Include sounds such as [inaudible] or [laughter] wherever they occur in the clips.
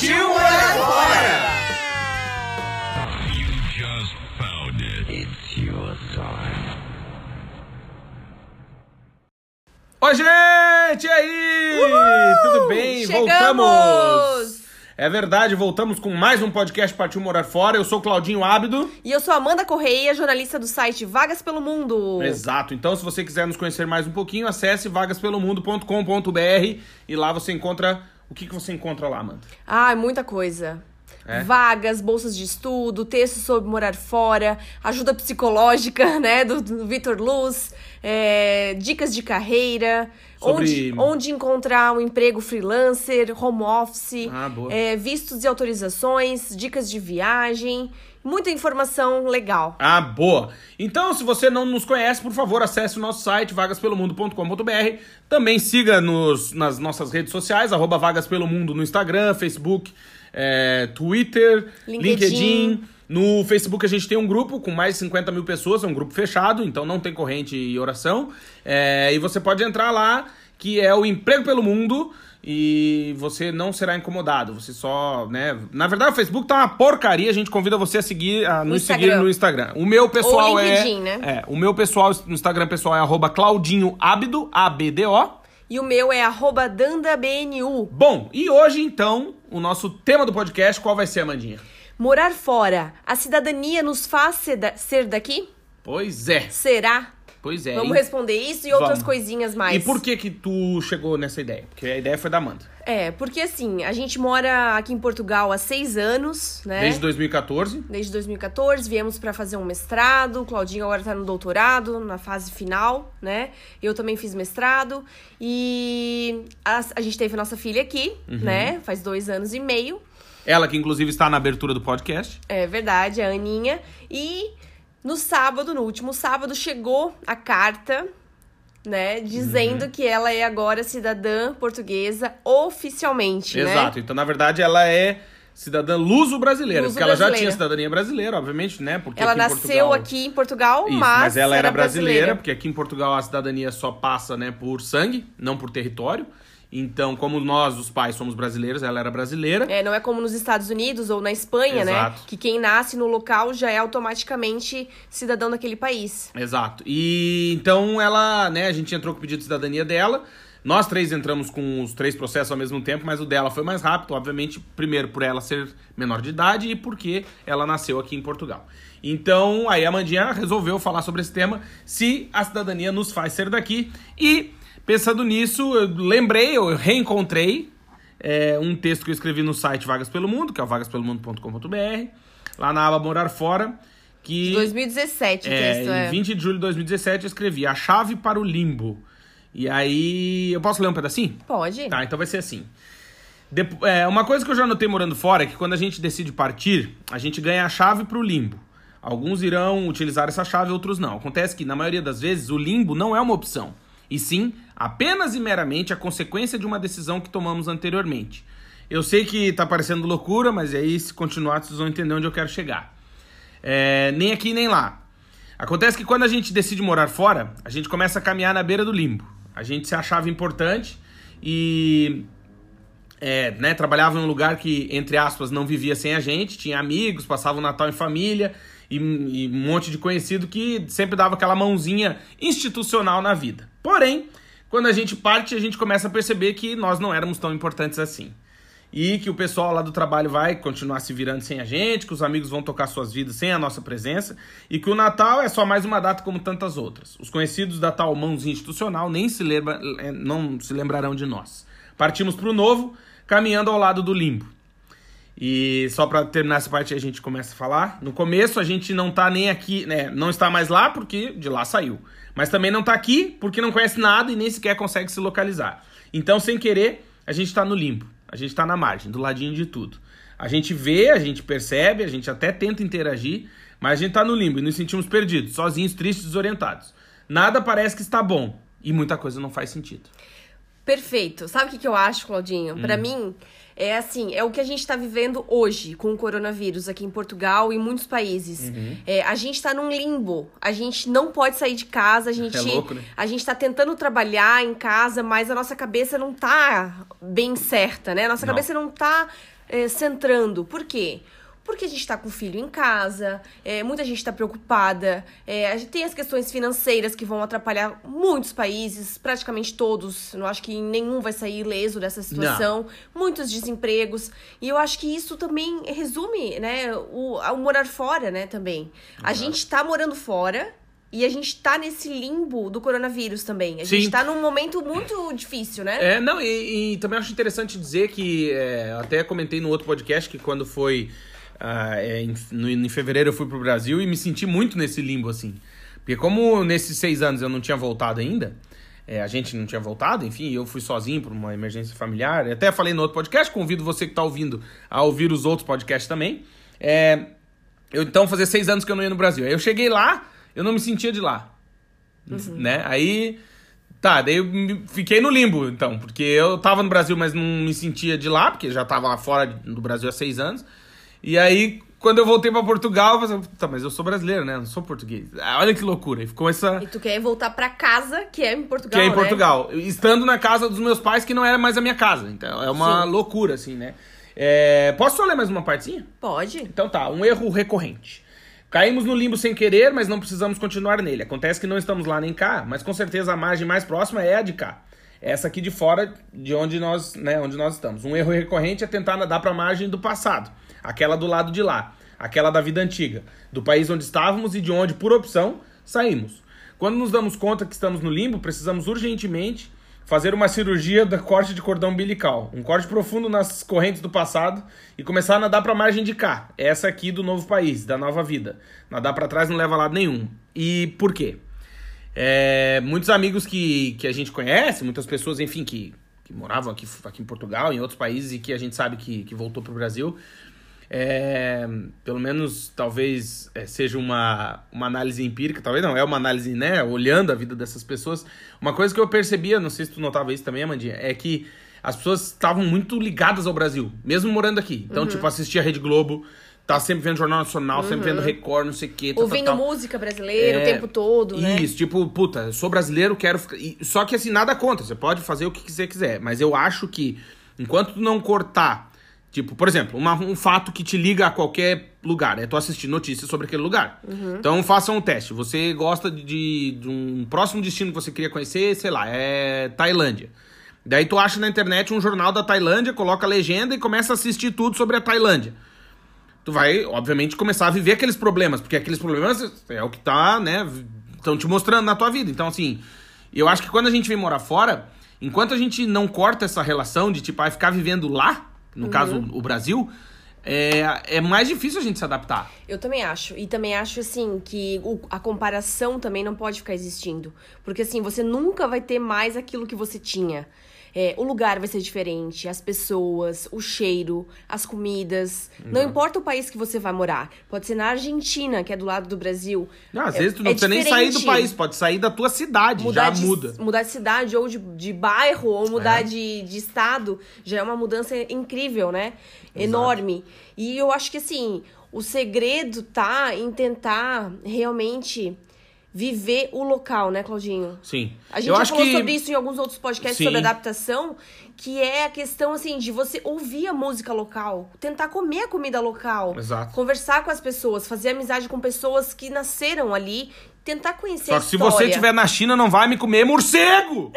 Partiu morar fora! Oi, gente! E aí? Tudo bem? Chegamos! Voltamos! É verdade, voltamos com mais um podcast Partiu Morar Fora. Eu sou o Claudinho Ábido. E eu sou Amanda Correia, jornalista do site Vagas pelo Mundo. Exato. Então, se você quiser nos conhecer mais um pouquinho, acesse vagaspelomundo.com.br e lá você encontra. O que, que você encontra lá, Amanda? Ah, muita coisa. É? Vagas, bolsas de estudo, textos sobre morar fora, ajuda psicológica, [laughs] né, do, do Vitor Luz, é, dicas de carreira, Sobre- onde, onde encontrar um emprego freelancer, home office, Ah, é, vistos e autorizações, dicas de viagem, muita informação legal. Ah, boa! Então, se você não nos conhece, por favor, acesse o nosso site, vagaspelomundo.com.br. Também siga nos, nas nossas redes sociais, arroba Vagas Pelo Mundo no Instagram, Facebook, é, Twitter, LinkedIn. LinkedIn. No Facebook a gente tem um grupo com mais de 50 mil pessoas, é um grupo fechado, então não tem corrente e oração. É, e você pode entrar lá, que é o Emprego pelo Mundo, e você não será incomodado. Você só, né? Na verdade, o Facebook tá uma porcaria, a gente convida você a seguir, a nos seguir Instagram. no Instagram. O meu pessoal Ou é. LinkedIn, né? É, o meu pessoal no Instagram pessoal é arroba Claudinho Abdo, A-B-D-O. E o meu é arroba dandabnu. Bom, e hoje então, o nosso tema do podcast, qual vai ser, Amandinha? Morar fora, a cidadania nos faz ser daqui? Pois é, Será? Pois é. Vamos hein? responder isso e outras Vamos. coisinhas mais. E por que que tu chegou nessa ideia? Porque a ideia foi da Amanda. É, porque assim, a gente mora aqui em Portugal há seis anos, né? Desde 2014. Desde 2014, viemos pra fazer um mestrado. O Claudinho agora tá no doutorado, na fase final, né? Eu também fiz mestrado. E a, a gente teve a nossa filha aqui, Uhum. né? Faz dois anos e meio. Ela que inclusive está na abertura do podcast. É verdade, a Aninha. E no sábado, no último sábado, chegou a carta, né? Dizendo Uhum. que ela é agora cidadã portuguesa oficialmente, né? Exato. Então, na verdade, ela é cidadã luso-brasileira. Luso porque ela já brasileira. tinha cidadania brasileira, obviamente, né? Porque Ela aqui nasceu Portugal... aqui em Portugal, Isso, mas, mas, ela era brasileira, porque aqui em Portugal a cidadania só passa, né, por sangue, não por território. Então, como nós, os pais, somos brasileiros, ela era brasileira. É, não é como nos Estados Unidos ou na Espanha, né? Exato. Que quem nasce no local já é automaticamente cidadão daquele país. Exato. E então ela, né, a gente entrou com o pedido de cidadania dela. Nós três entramos com os três processos ao mesmo tempo, mas o dela foi mais rápido, obviamente, primeiro por ela ser menor de idade e porque ela nasceu aqui em Portugal. Então, aí a Mandinha resolveu falar sobre esse tema, se a cidadania nos faz ser daqui. E, pensando nisso, eu lembrei, eu reencontrei é, um texto que eu escrevi no site Vagas Pelo Mundo, que é o vagaspelomundo.com.br, lá na aba Morar Fora, que... 2017 o É, texto, em é. 20 de julho de 2017 eu escrevi A Chave para o Limbo. E aí. Eu posso ler um pedacinho? Pode. Tá, então vai ser assim. É, uma coisa que eu já notei morando fora é que quando a gente decide partir, a gente ganha a chave para o limbo. Alguns irão utilizar essa chave, outros não. Acontece que, na maioria das vezes, o limbo não é uma opção, e sim apenas e meramente a consequência de uma decisão que tomamos anteriormente. Eu sei que tá parecendo loucura, mas aí, se continuar, vocês vão entender onde eu quero chegar. É, nem aqui nem lá. Acontece que quando a gente decide morar fora, a gente começa a caminhar na beira do limbo. A gente se achava importante e é, né, trabalhava em um lugar que, entre aspas, não vivia sem a gente, tinha amigos, passava o Natal em família e, e um monte de conhecido que sempre dava aquela mãozinha institucional na vida. Porém, quando a gente parte, a gente começa a perceber que nós não éramos tão importantes assim. E que o pessoal lá do trabalho vai continuar se virando sem a gente, que os amigos vão tocar suas vidas sem a nossa presença, e que o Natal é só mais uma data como tantas outras. Os conhecidos da tal mãozinha institucional nem se lembra, eh, não se lembrarão de nós. Partimos para o novo, caminhando ao lado do limbo. E só pra terminar essa parte a gente começa a falar. No começo a gente não tá nem aqui, né? Não está mais lá porque de lá saiu. Mas também não tá aqui porque não conhece nada e nem sequer consegue se localizar. Então, sem querer, a gente tá no limbo. A gente tá na margem, do ladinho de tudo. A gente vê, a gente percebe, a gente até tenta interagir, mas a gente tá no limbo e nos sentimos perdidos, sozinhos, tristes, desorientados. Nada parece que está bom e muita coisa não faz sentido. Perfeito. Sabe o que, que eu acho, Claudinho? Pra mim, é assim, é o que a gente tá vivendo hoje com o coronavírus aqui em Portugal e em muitos países. É, a gente tá num limbo. A gente não pode sair de casa, a gente, É louco, né? a gente tá tentando trabalhar em casa, mas a nossa cabeça não tá bem certa, né? A nossa Não. cabeça não tá é, centrando. Por quê? Porque a gente tá com o filho em casa, é, muita gente tá preocupada, é, a gente tem as questões financeiras que vão atrapalhar muitos países, praticamente todos. Não acho que nenhum vai sair ileso dessa situação. Muitos desempregos. E eu acho que isso também resume, né, o, o morar fora, né, também. A gente tá morando fora. E a gente tá nesse limbo do coronavírus também. A gente Sim. tá num momento muito difícil, né? É, não, e, e também acho interessante dizer que, é, até comentei no outro podcast que quando foi. Ah, é, em, no- em fevereiro eu fui pro Brasil e me senti muito nesse limbo, assim. Porque como nesses seis anos eu não tinha voltado ainda, é, a gente não tinha voltado, enfim, eu fui sozinho por uma emergência familiar. Até falei no outro podcast, convido você que tá ouvindo a ouvir os outros podcasts também. É, eu então fazia seis anos que eu não ia no Brasil. Aí eu cheguei lá, eu não me sentia de lá. Né? Aí. Tá, daí eu fiquei no limbo, então, porque eu tava no Brasil, mas não me sentia de lá, porque já tava lá fora do Brasil há seis anos. E aí, quando eu voltei pra Portugal, eu falei, tá, mas eu sou brasileiro, né? Eu não sou português. Ah, Olha que loucura. E ficou essa. E tu quer voltar pra casa, que é em Portugal, Que é em né? Portugal. Estando na casa dos meus pais, que não era mais a minha casa. Então, é uma Sim. loucura, assim, né? É, Posso só ler mais uma partezinha? Pode. Então tá, um erro recorrente. Caímos no limbo sem querer, mas não precisamos continuar nele. Acontece que não estamos lá nem cá, mas com certeza a margem mais próxima é a de cá. Essa aqui de fora, de onde nós, né, onde nós estamos. Um erro recorrente é tentar nadar para a margem do passado, aquela do lado de lá, aquela da vida antiga, do país onde estávamos e de onde, por opção, saímos. Quando nos damos conta que estamos no limbo, precisamos urgentemente fazer uma cirurgia da corte de cordão umbilical, um corte profundo nas correntes do passado e começar a nadar para a margem de cá, essa aqui do novo país, da nova vida. Nadar para trás não leva a lado nenhum. E por quê? É, muitos amigos que, que a gente conhece, muitas pessoas, enfim, que, que moravam aqui, aqui em Portugal, em outros países e que a gente sabe que, que voltou para o Brasil, é, pelo menos talvez é, seja uma, uma análise empírica, talvez não, é uma análise, né, olhando a vida dessas pessoas. Uma coisa que eu percebia, não sei se tu notava isso também, Amandinha, é que as pessoas estavam muito ligadas ao Brasil, mesmo morando aqui. Então, tipo, assistia a Rede Globo, tá sempre vendo Jornal Nacional, sempre vendo Record, não sei o quê. tal, Ouvindo tal, tal. música brasileira o É, tempo todo, né? Isso, tipo, puta, eu sou brasileiro, quero ficar. Só que assim, nada contra, você pode fazer o que você quiser, mas eu acho que enquanto tu não cortar, tipo, por exemplo, uma- um fato que te liga a qualquer lugar, é tu assistir notícias sobre aquele lugar. Então façam um teste. Você gosta de, de um próximo destino que você queria conhecer, sei lá, é Tailândia. Daí tu acha na internet um jornal da Tailândia, coloca a legenda e começa a assistir tudo sobre a Tailândia tu vai, obviamente, começar a viver aqueles problemas, porque aqueles problemas é o que tá, né, estão te mostrando na tua vida. Então, assim, eu acho que quando a gente vem morar fora, enquanto a gente não corta essa relação de, tipo, ah, ficar vivendo lá, no caso, o Brasil, é, é mais difícil a gente se adaptar. Eu também acho. E também acho, assim, que o- a comparação também não pode ficar existindo. Porque, assim, você nunca vai ter mais aquilo que você tinha. É, o lugar vai ser diferente, as pessoas, o cheiro, as comidas. Não importa o país que você vai morar. Pode ser na Argentina, que é do lado do Brasil. Não, às É- vezes tu não é precisa nem sair do diferente. país, pode sair da tua cidade, mudar já de, muda. Mudar de cidade ou de, de bairro, ou mudar É. de, de estado, já é uma mudança incrível, né? Enorme. E eu acho que, assim, o segredo tá em tentar realmente viver o local, né, Claudinho? Sim. A gente eu já falou que... sobre isso em alguns outros podcasts Sim. sobre adaptação, que é a questão, assim, de você ouvir a música local, tentar comer a comida local, Exato. conversar com as pessoas, fazer amizade com pessoas que nasceram ali, tentar conhecer Só a que se história. você estiver na China, não vai me comer morcego!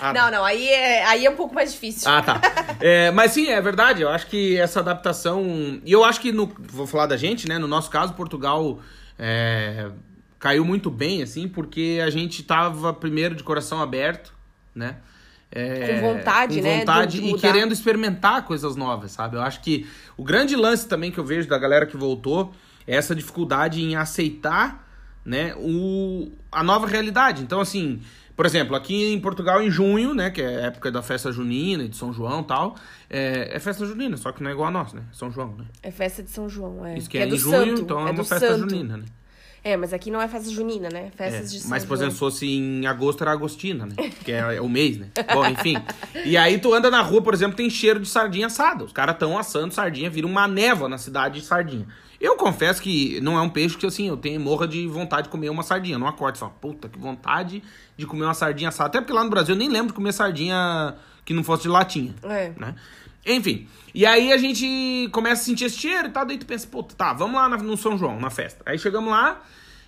Ah, [laughs] Não, não, aí é, aí é um pouco mais difícil. Ah, tá. [laughs] É, mas sim, é verdade. Eu acho que essa adaptação. E eu acho que no. Vou falar da gente, né? No nosso caso, Portugal é, caiu muito bem, assim, porque a gente tava primeiro de coração aberto, né? é, Com vontade, com né, vontade de e querendo experimentar coisas novas, sabe? Eu acho que o grande lance também que eu vejo da galera que voltou é essa dificuldade em aceitar, né, o, a nova realidade. Então, assim, por exemplo, aqui em Portugal, em junho, né, que é a época da festa junina, de São João e tal, é, é festa junina, só que não é igual a nossa, né? São João, né? É festa de São João, é. Isso que é, do em junho, santo, então é, é uma festa santo. junina, né? É, mas aqui não é festa junina, né? É, Festas de São mas, por exemplo, se fosse em agosto, era agostina, né? [laughs] Que é o mês, né? Bom, enfim. E aí tu anda na rua, por exemplo, tem cheiro de sardinha assada. Os caras estão assando sardinha, vira uma névoa na cidade de sardinha. Eu confesso que não é um peixe que, assim, eu tenho morra de vontade de comer uma sardinha. Não acordo e falo, puta, que vontade de comer uma sardinha assada. Até porque lá no Brasil eu nem lembro de comer sardinha que não fosse de latinha É. né? Enfim, e aí a gente começa a sentir esse cheiro e tal, daí tu pensa, puta, tá, vamos lá no São João, na festa. Aí chegamos lá,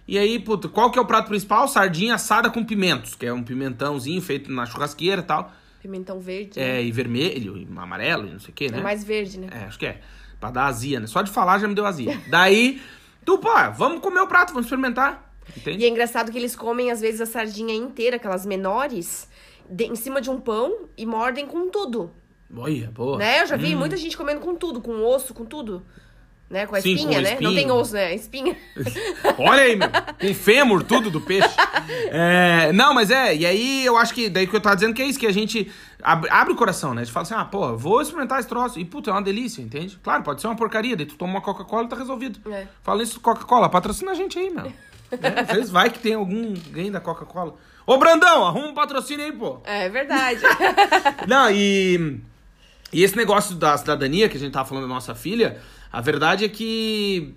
e aí, puta, qual que é o prato principal? Sardinha assada com pimentos, que é um pimentãozinho feito na churrasqueira e tal. Pimentão verde. É, né? e vermelho, e amarelo, e não sei o que, né? É mais verde, né? É, acho que é. Pra dar azia, né? Só de falar já me deu azia. [laughs] Daí, tu, pô, vamos comer o prato, vamos experimentar. Entende? E é engraçado que eles comem, às vezes, a sardinha inteira, aquelas menores, de- em cima de um pão e mordem com tudo. Olha, boa. Né? Eu já Hum. vi muita gente comendo com tudo, com osso, com tudo. Né? Com a Sim, com espinha, o né? Não espinho. tem osso, né? Espinha. [laughs] Olha aí, meu. Com fêmur, tudo do peixe. É, não, mas é, e aí eu acho que, daí que eu tava dizendo que é isso, que a gente abre, abre o coração, né? A gente fala assim, ah, pô, vou experimentar esse troço. E, puta, é uma delícia, entende? Claro, pode ser uma porcaria, daí tu toma uma Coca-Cola e tá resolvido. É. Fala isso, Coca-Cola, patrocina a gente aí, meu. [laughs] É, às vezes vai que tem algum ganho da Coca-Cola. Ô, Brandão, arruma um patrocínio aí, pô. É verdade. [laughs] Não, e. E esse negócio da cidadania que a gente tava falando da nossa filha, a verdade é que.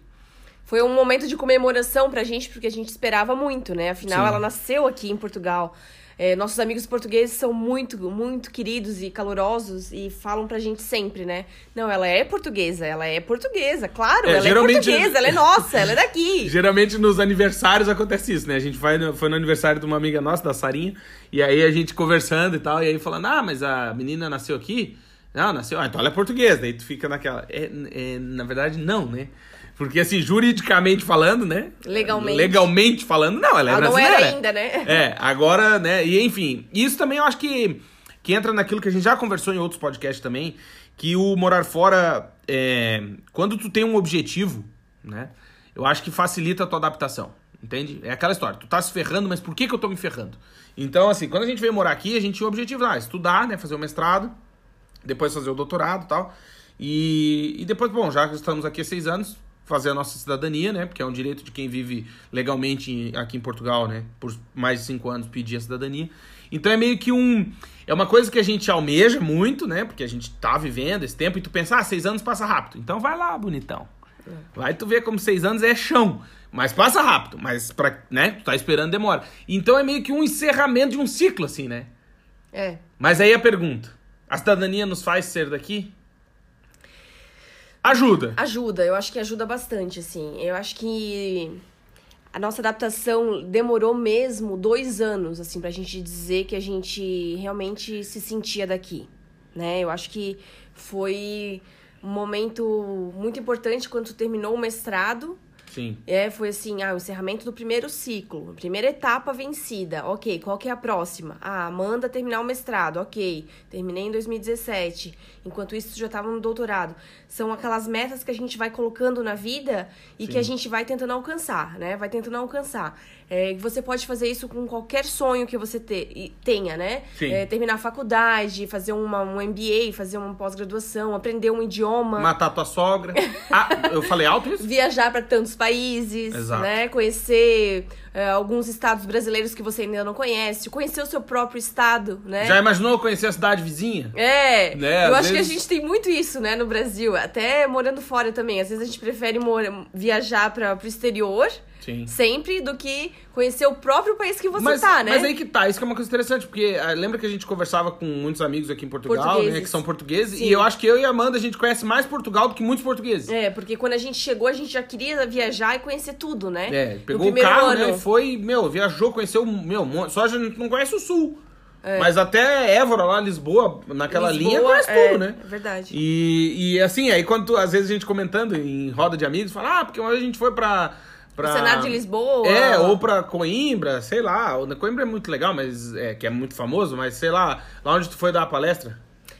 Foi um momento de comemoração pra gente, porque a gente esperava muito, né? Afinal, Sim. ela nasceu aqui em Portugal. É, nossos amigos portugueses são muito, muito queridos e calorosos e falam pra gente sempre, né? Não, ela é portuguesa, ela é portuguesa, claro, É, ela geralmente- é portuguesa, ela é nossa, ela é daqui. [laughs] Geralmente nos aniversários acontece isso, né? A gente vai no- foi no aniversário de uma amiga nossa, da Sarinha, e aí a gente conversando e tal, e aí falando, ah, mas a menina nasceu aqui? Não, nasceu, ah, então ela é portuguesa. Daí tu fica naquela. É, é, na verdade, não, né? Porque assim, juridicamente falando, né? Legalmente. Legalmente falando, não, ela é Ela não brasileira. era ainda, né? É, agora, né? E enfim, isso também eu acho que, que entra naquilo que a gente já conversou em outros podcasts também, que o morar fora, é, quando tu tem um objetivo, né? Eu acho que facilita a tua adaptação, entende? É aquela história, tu tá se ferrando, mas por que, que eu tô me ferrando? Então, assim, quando a gente veio morar aqui, a gente tinha o objetivo, ah, estudar, né? Fazer o mestrado, depois fazer o doutorado e tal. E, e depois, bom, já que estamos aqui há seis anos, fazer a nossa cidadania, né? Porque é um direito de quem vive legalmente aqui em Portugal, né? Por mais de cinco anos pedir a cidadania. Então é meio que um. É uma coisa que a gente almeja muito, né? Porque a gente tá vivendo esse tempo e tu pensa, ah, seis anos passa rápido. Então vai lá, bonitão. Vai tu ver como seis anos é chão. Mas passa rápido. Mas pra, né? Tu tá esperando, demora. Então é meio que um encerramento de um ciclo, assim, né? É. Mas aí a pergunta: a cidadania nos faz ser daqui? Ajuda. Ajuda, eu acho que ajuda bastante, assim. Eu acho que a nossa adaptação demorou mesmo dois anos, assim, pra gente dizer que a gente realmente se sentia daqui, né? Eu acho que foi um momento muito importante quando terminou o mestrado. Sim. É, foi assim, ah, o encerramento do primeiro ciclo, primeira etapa vencida. Ok, qual que é a próxima? Ah, Amanda terminar o mestrado, ok. Terminei em 2017. Enquanto isso, já estava no doutorado. São aquelas metas que a gente vai colocando na vida e que a gente vai tentando alcançar, né? Vai tentando alcançar. É, você pode fazer isso com qualquer sonho que você te- tenha, né? Sim. É, terminar a faculdade, fazer uma, um MBA, fazer uma pós-graduação, aprender um idioma Matar tua sogra. [laughs] Ah, eu falei alto isso? viajar para tantos países, Exato. né? Conhecer é, alguns estados brasileiros que você ainda não conhece, conhecer o seu próprio estado, né? Já imaginou conhecer a cidade vizinha? É, Né, eu acho que vezes- a gente tem muito isso, né, no Brasil, até morando fora também. Às vezes a gente prefere mora- viajar para pro exterior Sim. sempre do que conhecer o próprio país que você mas, tá, né? mas aí que tá, isso que é uma coisa interessante, porque ah, lembra que a gente conversava com muitos amigos aqui em Portugal, né, que são portugueses, Sim. e eu acho que eu e a Amanda a gente conhece mais Portugal do que muitos portugueses. É, porque quando a gente chegou, a gente já queria viajar e conhecer tudo, né? É, pegou o carro, ano. né, foi, meu, viajou, conheceu, meu, só a gente não conhece o sul. É. Mas até Évora lá, Lisboa, naquela Lisboa, linha, conhece é, tudo, né? É verdade. E, e assim, aí quando tu- às vezes a gente comentando em roda de amigos, fala, ah, porque uma vez a gente foi pra, pra... Cenário de Lisboa. É, ou pra Coimbra, sei lá. O Coimbra é muito legal, mas é, que é muito famoso, mas sei lá, lá onde tu foi dar a palestra?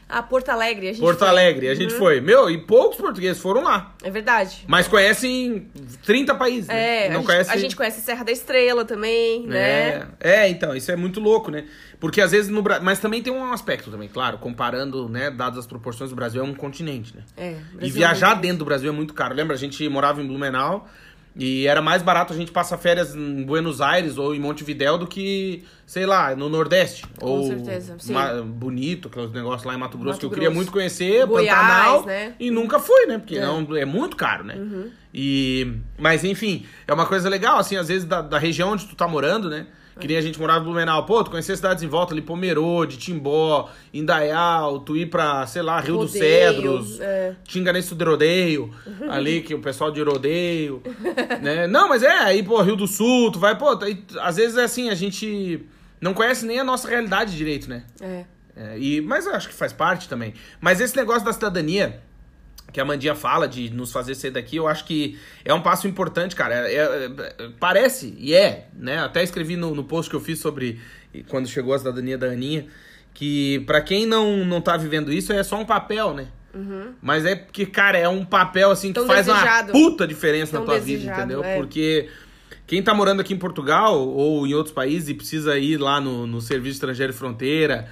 Ah, Porto Alegre. A gente Porto foi. Alegre, a gente Uhum. foi. Meu, e poucos portugueses foram lá. É verdade. Mas conhecem 30 países. né? É, Não a, gente, conhece... a gente conhece Serra da Estrela também, né? É, é, então, isso é muito louco, né? Porque às vezes no Brasil. Mas também tem um aspecto também, claro, comparando, né, dadas as proporções, o Brasil é um continente, né? É, E Brasil viajar é dentro do Brasil é muito caro. Lembra, a gente morava em Blumenau e era mais barato a gente passar férias em Buenos Aires ou em Montevidéu do que, sei lá, no Nordeste. Com ou certeza, sim. Bonito, aqueles negócios lá em Mato Grosso Mato que eu queria Grosso. muito conhecer, Goiás, Pantanal, né? e nunca fui, né? Porque É. não, é muito caro, né? E, mas enfim, é uma coisa legal, assim, às vezes da, da região onde tu tá morando, né? Que nem a gente morava em Blumenau. Pô, tu conhecer cidades em volta ali, Pomerode, Timbó, Indaial, tu ir pra, sei lá, Rio dos Rodeio, Cedros, é. Tinganense de Rodeio, [laughs] ali, que o pessoal de Rodeio, né? Não, mas é, aí, pô, Rio do Sul, tu vai, pô, aí, às vezes é assim, a gente não conhece nem a nossa realidade direito, né? É. É, e, mas eu acho que faz parte também. Mas esse negócio da cidadania, que a Mandinha fala de nos fazer ser daqui, eu acho que é um passo importante, cara. É- é- é- parece, e é, né? Até escrevi no, no post que eu fiz sobre quando chegou a cidadania da Aninha, que pra quem não, não tá vivendo isso, é só um papel, né? Mas é porque, cara, é um papel assim que Tão faz desejado. uma puta diferença na Tão tua vida, desejado, entendeu? é. Porque quem tá morando aqui em Portugal ou em outros países e precisa ir lá no, no Serviço Estrangeiro e Fronteira,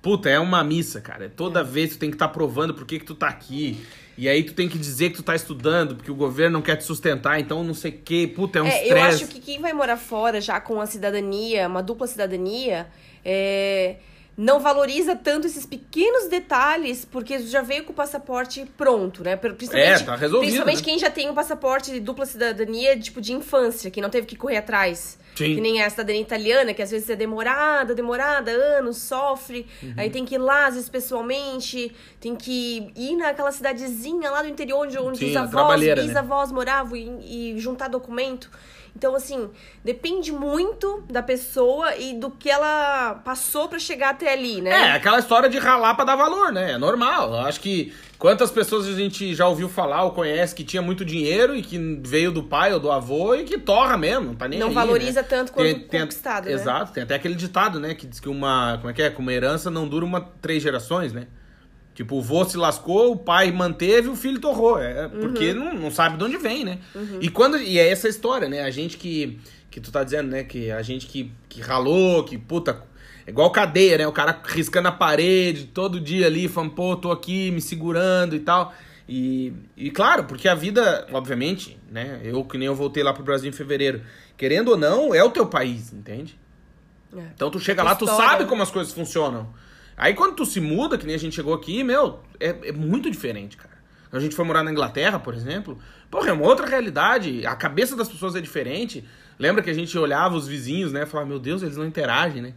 puta, é uma missa, cara. Toda vez tu tem que estar provando por que, que tu tá aqui. E aí tu tem que dizer que tu tá estudando, porque o governo não quer te sustentar, então não sei o quê. Puta, é um É, eu estresse. acho que quem vai morar fora já com a cidadania, uma dupla cidadania, é, não valoriza tanto esses pequenos detalhes, porque já veio com o passaporte pronto, né? Principalmente, É, tá resolvido, Principalmente né? quem já tem um passaporte de dupla cidadania, tipo, de infância, que não teve que correr atrás. Sim. Que nem a cidadania italiana, que às vezes é demorada, demorada, anos, sofre. Uhum. Aí tem que ir lá, às vezes, pessoalmente. Tem que ir naquela cidadezinha lá do interior, onde, onde Sim, os avós, né? bisavós moravam e, e juntar documento. Então, assim, depende muito da pessoa e do que ela passou pra chegar até ali, né? É, aquela história de ralar pra dar valor, né? É normal. Eu acho que quantas pessoas a gente já ouviu falar ou conhece que tinha muito dinheiro e que veio do pai ou do avô e que torra mesmo, não tá nem Não aí, valoriza né? tanto quanto conquistado, né? Exato, tem até aquele ditado, né, que diz que uma, como é que é, que uma herança não dura uma três gerações, né? Tipo, o vô se lascou, o pai manteve, o filho torrou. É, Uhum. porque não, não sabe de onde vem, né? E quando e é essa história, né? A gente que que tu tá dizendo, né, que a gente que, que ralou, que puta, é igual cadeia, né? O cara riscando a parede todo dia ali, falando, pô, tô aqui me segurando e tal. E, e claro, porque a vida, obviamente, né? Eu que nem eu voltei lá pro Brasil em fevereiro. Querendo ou não, é o teu país, entende? É. Então tu chega lá, tu sabe como as coisas funcionam. Aí quando tu se muda, que nem a gente chegou aqui, meu, é, é muito diferente, cara. A gente foi morar na Inglaterra, por exemplo. Porra, é uma outra realidade. A cabeça das pessoas é diferente. Lembra que a gente olhava os vizinhos, né? Falava, meu Deus, eles não interagem, né?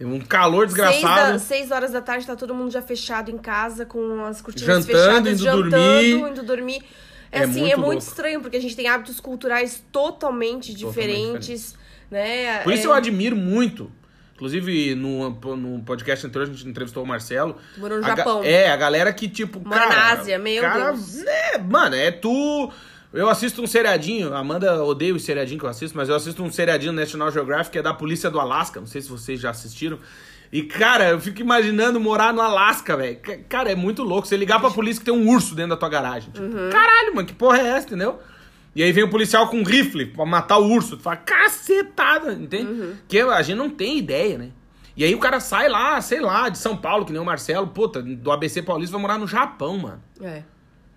Um calor Seis, da, desgraçado. seis horas da tarde tá todo mundo já fechado em casa, com as cortinas Jantando, fechadas, indo jantando, dormir. indo dormir. É, É assim, muito é muito louco. estranho, porque a gente tem hábitos culturais totalmente diferentes, né? Por isso É, eu admiro muito. Inclusive, no, no podcast anterior, a gente entrevistou o Marcelo. Tu morou no A Japão. É, a galera que, tipo, Mora cara... na Ásia, meu cara, Deus. É, mano, é tu... Eu assisto um seriadinho, a Amanda odeia o seriadinho que eu assisto, mas eu assisto um seriadinho no National Geographic que é da Polícia do Alasca, não sei se vocês já assistiram. E, cara, eu fico imaginando morar no Alasca, velho. Ca- Cara, é muito louco. Você ligar pra polícia que tem um urso dentro da tua garagem. Tipo, Uhum. caralho, mano, que porra é essa, entendeu? E aí vem o policial com um rifle pra matar o urso. Tu fala, cacetada, entende? Uhum. Que a gente não tem ideia, né? E aí o cara sai lá, sei lá, de São Paulo, que nem o Marcelo, puta, do ABC Paulista, vai morar no Japão, mano. É,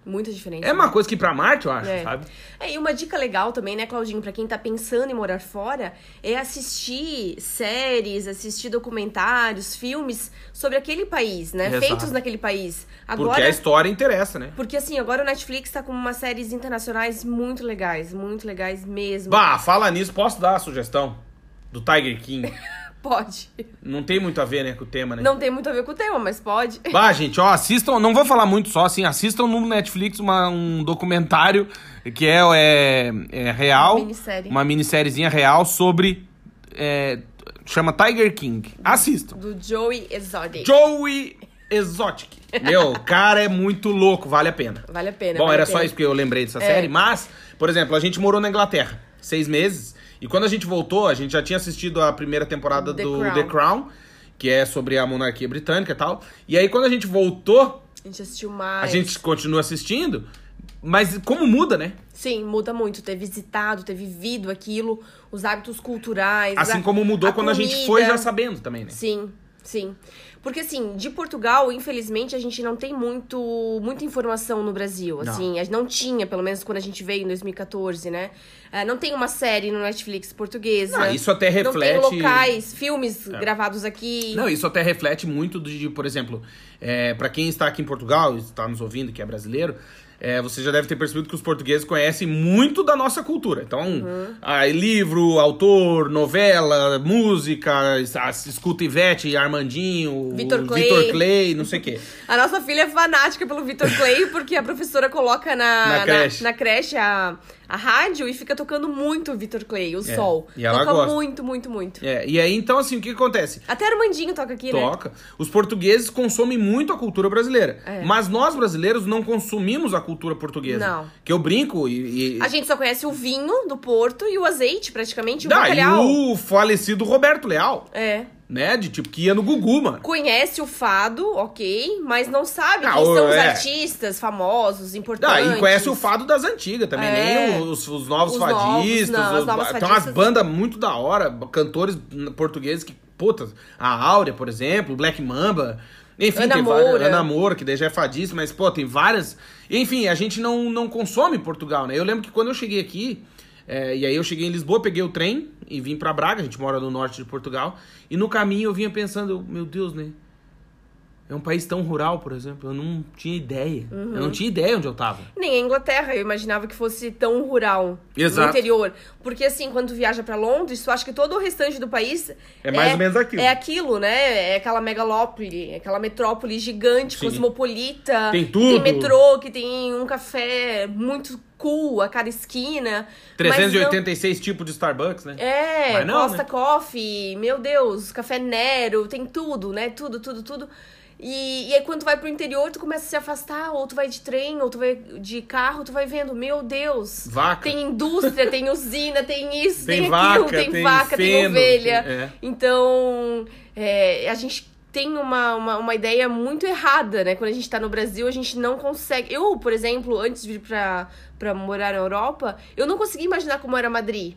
muita diferença. É uma coisa que pra Marte, eu acho, É. sabe? É, e uma dica legal também, né, Claudinho, pra quem tá pensando em morar fora, é assistir séries, assistir documentários, filmes sobre aquele país, né? Exato. Feitos naquele país. Porque Agora, a história interessa, né? porque assim, agora o Netflix tá com umas séries internacionais muito legais, muito legais mesmo. Bah, fala nisso, posso dar a sugestão? Do Tiger King. [laughs] Pode. não tem muito a ver, né, com o tema, né? Não tem muito a ver com o tema, mas pode. Bah, gente, ó, assistam, não vou falar muito só, assim, assistam no Netflix uma, um documentário que é, é, é real. Uma minissérie. Uma minissériezinha real sobre. é, chama Tiger King. Assistam. Do Joey Exotic. Joey Exotic. Meu, o cara é muito louco, vale a pena. Vale a pena. Bom, vale era a só pena. isso porque eu lembrei dessa É. série, mas, por exemplo, a gente morou na Inglaterra. seis meses. E quando a gente voltou, a gente já tinha assistido a primeira temporada The do Crown. The Crown, que é sobre a monarquia britânica e tal. E aí, quando a gente voltou, A gente assistiu a mais. gente continua assistindo. Mas como muda, né? Sim, muda muito. Ter visitado, ter vivido aquilo, os hábitos culturais. Assim a- como mudou a quando a gente comida. foi já sabendo também, né? Sim, sim. Porque assim, de Portugal, infelizmente, a gente não tem muito, muita informação no Brasil. Não. Assim, gente não tinha, pelo menos quando a gente veio em 2014, né? Ah, não tem uma série no Netflix portuguesa. Ah, isso até Não reflete. tem locais, filmes gravados aqui. Não, isso até reflete muito de, por exemplo, é, para quem está aqui em Portugal e está nos ouvindo, que é brasileiro, é, você já deve ter percebido que os portugueses conhecem muito da nossa cultura. Então, Uhum. ah, livro, autor, novela, música, escuta Ivete, Armandinho, Vitor Clay. Vitor Clay, não sei o quê. A nossa filha é fanática pelo Vitor Clay, porque a professora coloca na, Na na, creche. na creche a, a rádio e fica tocando muito o Vitor Clay, o É, sol. e ela toca gosta. muito, muito, muito. É, e aí, então, assim, o que acontece? Até Armandinho toca aqui, né? Toca. Os portugueses consomem muito a cultura brasileira. É. Mas nós, brasileiros, não consumimos a cultura portuguesa. Não. Que eu brinco e. e... A gente só conhece o vinho do Porto e o azeite, praticamente, o e bacalhau. o falecido Roberto Leal, É. né? De tipo, que ia no Gugu, mano. Conhece o fado, ok, mas não sabe Ah, quem são os é. artistas famosos, importantes. Ah, e conhece o fado das antigas também, É. nem os, os novos Os novos, fadistas. não, as os- tem umas fadistas- bandas muito da hora, cantores portugueses que, puta, a Áurea, por exemplo, Black Mamba. Enfim, Ana tem várias. Ana Moura, que daí já é fadista, mas, pô, tem várias. Enfim, a gente não, não consome Portugal, né? Eu lembro que quando eu cheguei aqui, é, e aí eu cheguei em Lisboa, peguei o trem e vim pra Braga, a gente mora no norte de Portugal, e no caminho eu vinha pensando, meu Deus, né? É um país tão rural, por exemplo, eu não tinha ideia. Eu Uhum. não tinha ideia onde eu tava. Nem a Inglaterra, eu imaginava que fosse tão rural Exato. no interior. Porque assim, quando tu viaja pra Londres, tu acha que todo o restante do país É mais ou menos aquilo. É aquilo, né? É aquela megalópole, aquela metrópole gigante, Sim. cosmopolita. Tem tudo. Tem metrô, que tem um café muito cool a cada esquina. Mas 386 tipos de Starbucks, né? não- É, não, Costa né? Coffee, meu Deus, Café Nero, tem tudo, né? Tudo, tudo, tudo. E, e aí quando tu vai pro interior, tu começa a se afastar, ou tu vai de trem, ou tu vai de carro, tu vai vendo, meu Deus. Vaca. Tem indústria, tem usina, tem isso, Tem tem, vaca, aquilo, tem, tem vaca, tem feno, ovelha. tem- é. Então, é, a gente tem uma, uma, uma ideia muito errada, né? Quando a gente tá no Brasil, a gente não consegue. Eu, por exemplo, antes de vir pra, pra morar na Europa, eu não conseguia imaginar como era Madrid.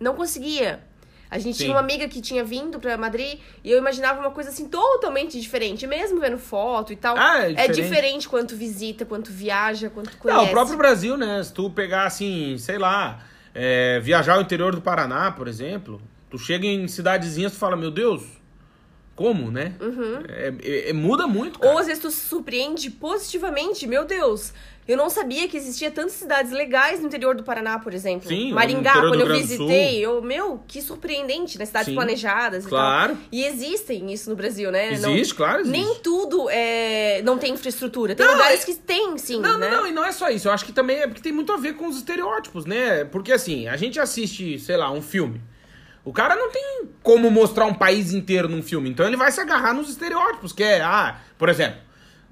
Não conseguia. A gente Sim. tinha uma amiga que tinha vindo pra Madrid e eu imaginava uma coisa assim totalmente diferente, mesmo vendo foto e tal. Ah, é é diferente. diferente quando tu visita, quando tu viaja, quando tu conhece. Não, o próprio Brasil, né? Se tu pegar assim, sei lá, é, viajar ao interior do Paraná, por exemplo, tu chega em cidadezinhas e fala, meu Deus, como, né? É, é- é- muda muito, cara. Ou às vezes tu se surpreende positivamente. Meu Deus, eu não sabia que existia tantas cidades legais no interior do Paraná, por exemplo. Sim, Maringá, quando eu visitei, eu, meu, que surpreendente, né? Cidades Sim, planejadas e claro. tal. E existem isso no Brasil, né? Não- Existe, claro, existe. Nem tudo é, não tem infraestrutura. Tem Não, lugares é- que tem, sim, Não, né? não, não, e não é só isso. Eu acho que também é porque tem muito a ver com os estereótipos, né? Porque assim, a gente assiste, sei lá, um filme. O cara não tem como mostrar um país inteiro num filme. Então ele vai se agarrar nos estereótipos, que é, ah, por exemplo,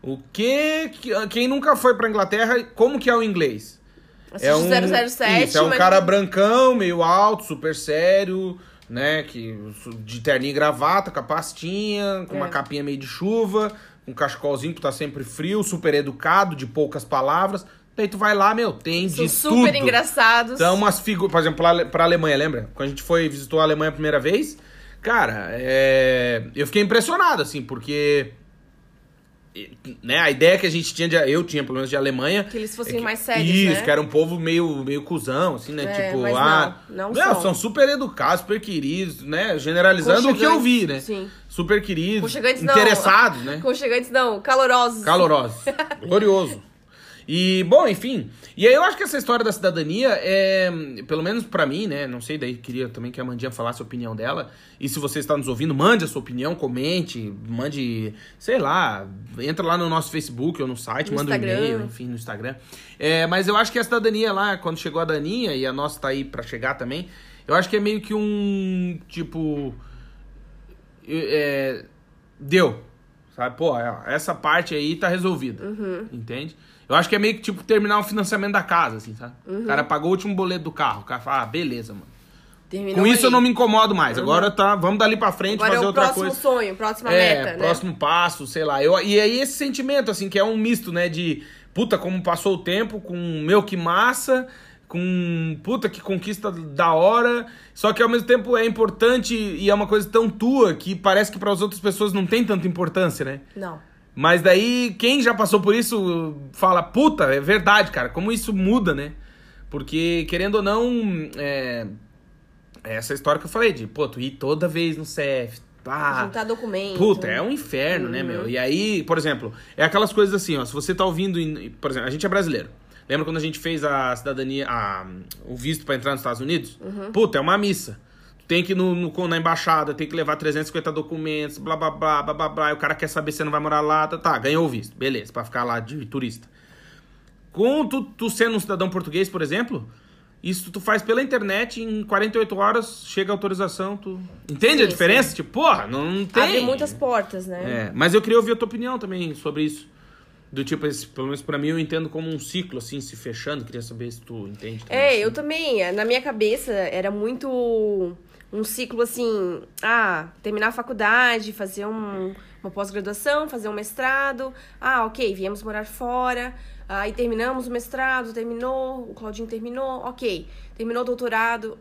o que. que- Quem nunca foi pra Inglaterra, como que é o inglês? Assiste 007, Isso, é um mas- cara brancão, meio alto, super sério, né? Que, de terninho e gravata, com a pastinha, com uma É. capinha meio de chuva, um cachecolzinho que tá sempre frio, super educado, de poucas palavras. Daí tu vai lá, meu, tem São de super tudo. engraçados. Então, umas figuras, por exemplo, pra, pra Alemanha, lembra? Quando a gente foi, visitou a Alemanha a primeira vez, cara, é, eu fiquei impressionado, assim, porque né, a ideia que a gente tinha, de, eu tinha pelo menos de Alemanha... Que eles fossem é que- mais sérios, Isso, né? que era um povo meio, meio cuzão, assim, né? É, tipo, ah... não, não são. são super educados, super queridos, né? Generalizando o que eu vi, né? Sim. Super queridos, Conchegantes não. interessados, né? Conchegantes não, calorosos. Calorosos. [laughs] Glorioso. E, bom, enfim. E aí eu acho que essa história da cidadania é, pelo menos pra mim, né? Não sei, daí queria também que a Mandinha falasse a opinião dela. E se você está nos ouvindo, mande a sua opinião, comente, mande, sei lá, entra lá no nosso Facebook ou no site, No manda um Instagram. e-mail, enfim, no Instagram. É, mas eu acho que a cidadania lá, quando chegou a Daninha, e a nossa tá aí pra chegar também, eu acho que é meio que um, tipo... é, deu. Sabe? Pô, essa parte aí tá resolvida. Entende? Eu acho que é meio que tipo terminar o financiamento da casa, assim, sabe? O cara pagou o último boleto do carro. O cara fala, ah, beleza, mano. Terminou Com isso aí. eu não me incomodo mais. Agora tá, vamos dali pra frente Agora fazer é o outra próximo coisa. sonho, próxima É, meta, né? próximo passo, sei lá. Eu, e aí esse sentimento, assim, que é um misto, né? De puta, como passou o tempo, com meu que massa, com puta que conquista da hora. Só que ao mesmo tempo é importante e é uma coisa tão tua que parece que para as outras pessoas não tem tanta importância, né? Não. Mas daí, quem já passou por isso fala, puta, é verdade, cara, como isso muda, né? Porque, querendo ou não, é, é essa história que eu falei de, pô, tu ir toda vez no CEF, pá, Juntar documento. Puta, é um inferno, né, meu? E aí, por exemplo, é aquelas coisas assim, ó, se você tá ouvindo, por exemplo, a gente é brasileiro. Lembra quando a gente fez a cidadania, a- o visto pra entrar nos Estados Unidos? Puta, é uma missa. Tem que ir no, no- na embaixada, tem que levar 350 documentos, blá, blá, blá, blá, blá, blá. E o cara quer saber se você não vai morar lá, tá, tá, ganhou o visto. Beleza, pra ficar lá de turista. Com tu, tu sendo um cidadão português, por exemplo, isso tu faz pela internet, em 48 horas chega a autorização, tu... Entende Sim, a diferença? Tipo, porra, não, não tem... Abre muitas portas, né? É, mas eu queria ouvir a tua opinião também sobre isso. Do tipo, esse, pelo menos pra mim, eu entendo como um ciclo, assim, se fechando. Queria saber se tu entende. também, É, assim. eu também. Na minha cabeça era muito um ciclo assim: ah, terminar a faculdade, fazer um- uma pós-graduação, fazer um mestrado. Ah, ok, viemos morar fora. Aí terminamos o mestrado, terminou, o Claudinho terminou, ok. Terminou o doutorado.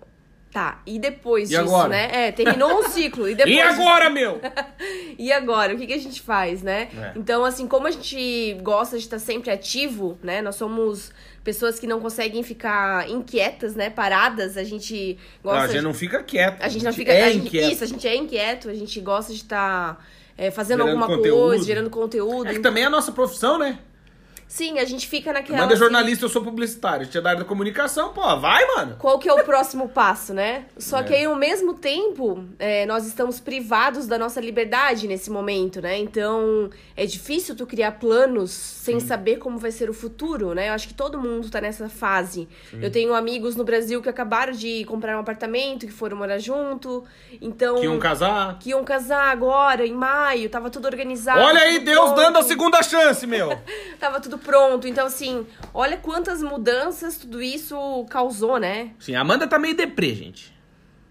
Tá, e depois E disso, agora? né? É, terminou um ciclo. E [laughs] depois E agora, meu? [laughs] e agora, o que, que a gente faz, né? É. Então, assim, como a gente gosta de estar sempre ativo, né? Nós somos pessoas que não conseguem ficar inquietas, né? Paradas. A gente Não, gosta. a gente de- não fica quieto. a gente não fica. É a gente- inquieto. Isso, a gente é inquieto, a gente gosta de estar é, fazendo Gerando alguma conteúdo. coisa, gerando conteúdo. É que também é a nossa profissão, né? Sim, a gente fica naquela. Manda assim, jornalista, eu sou publicitário. A gente é da área da comunicação, pô, vai, mano. Qual que é o próximo passo, né? Só É. que aí, ao mesmo tempo, é, nós estamos privados da nossa liberdade nesse momento, né? Então, é difícil tu criar planos sem saber como vai ser o futuro, né? Eu acho que todo mundo tá nessa fase. Eu tenho amigos no Brasil que acabaram de comprar um apartamento, que foram morar junto. Então... Que iam casar. que iam casar agora, em maio, tava tudo organizado. Olha aí, Deus pronto. dando a segunda chance, meu. [laughs] Tava tudo pronto. Então, assim, olha quantas mudanças tudo isso causou, né? Sim, a Amanda tá meio deprê, gente.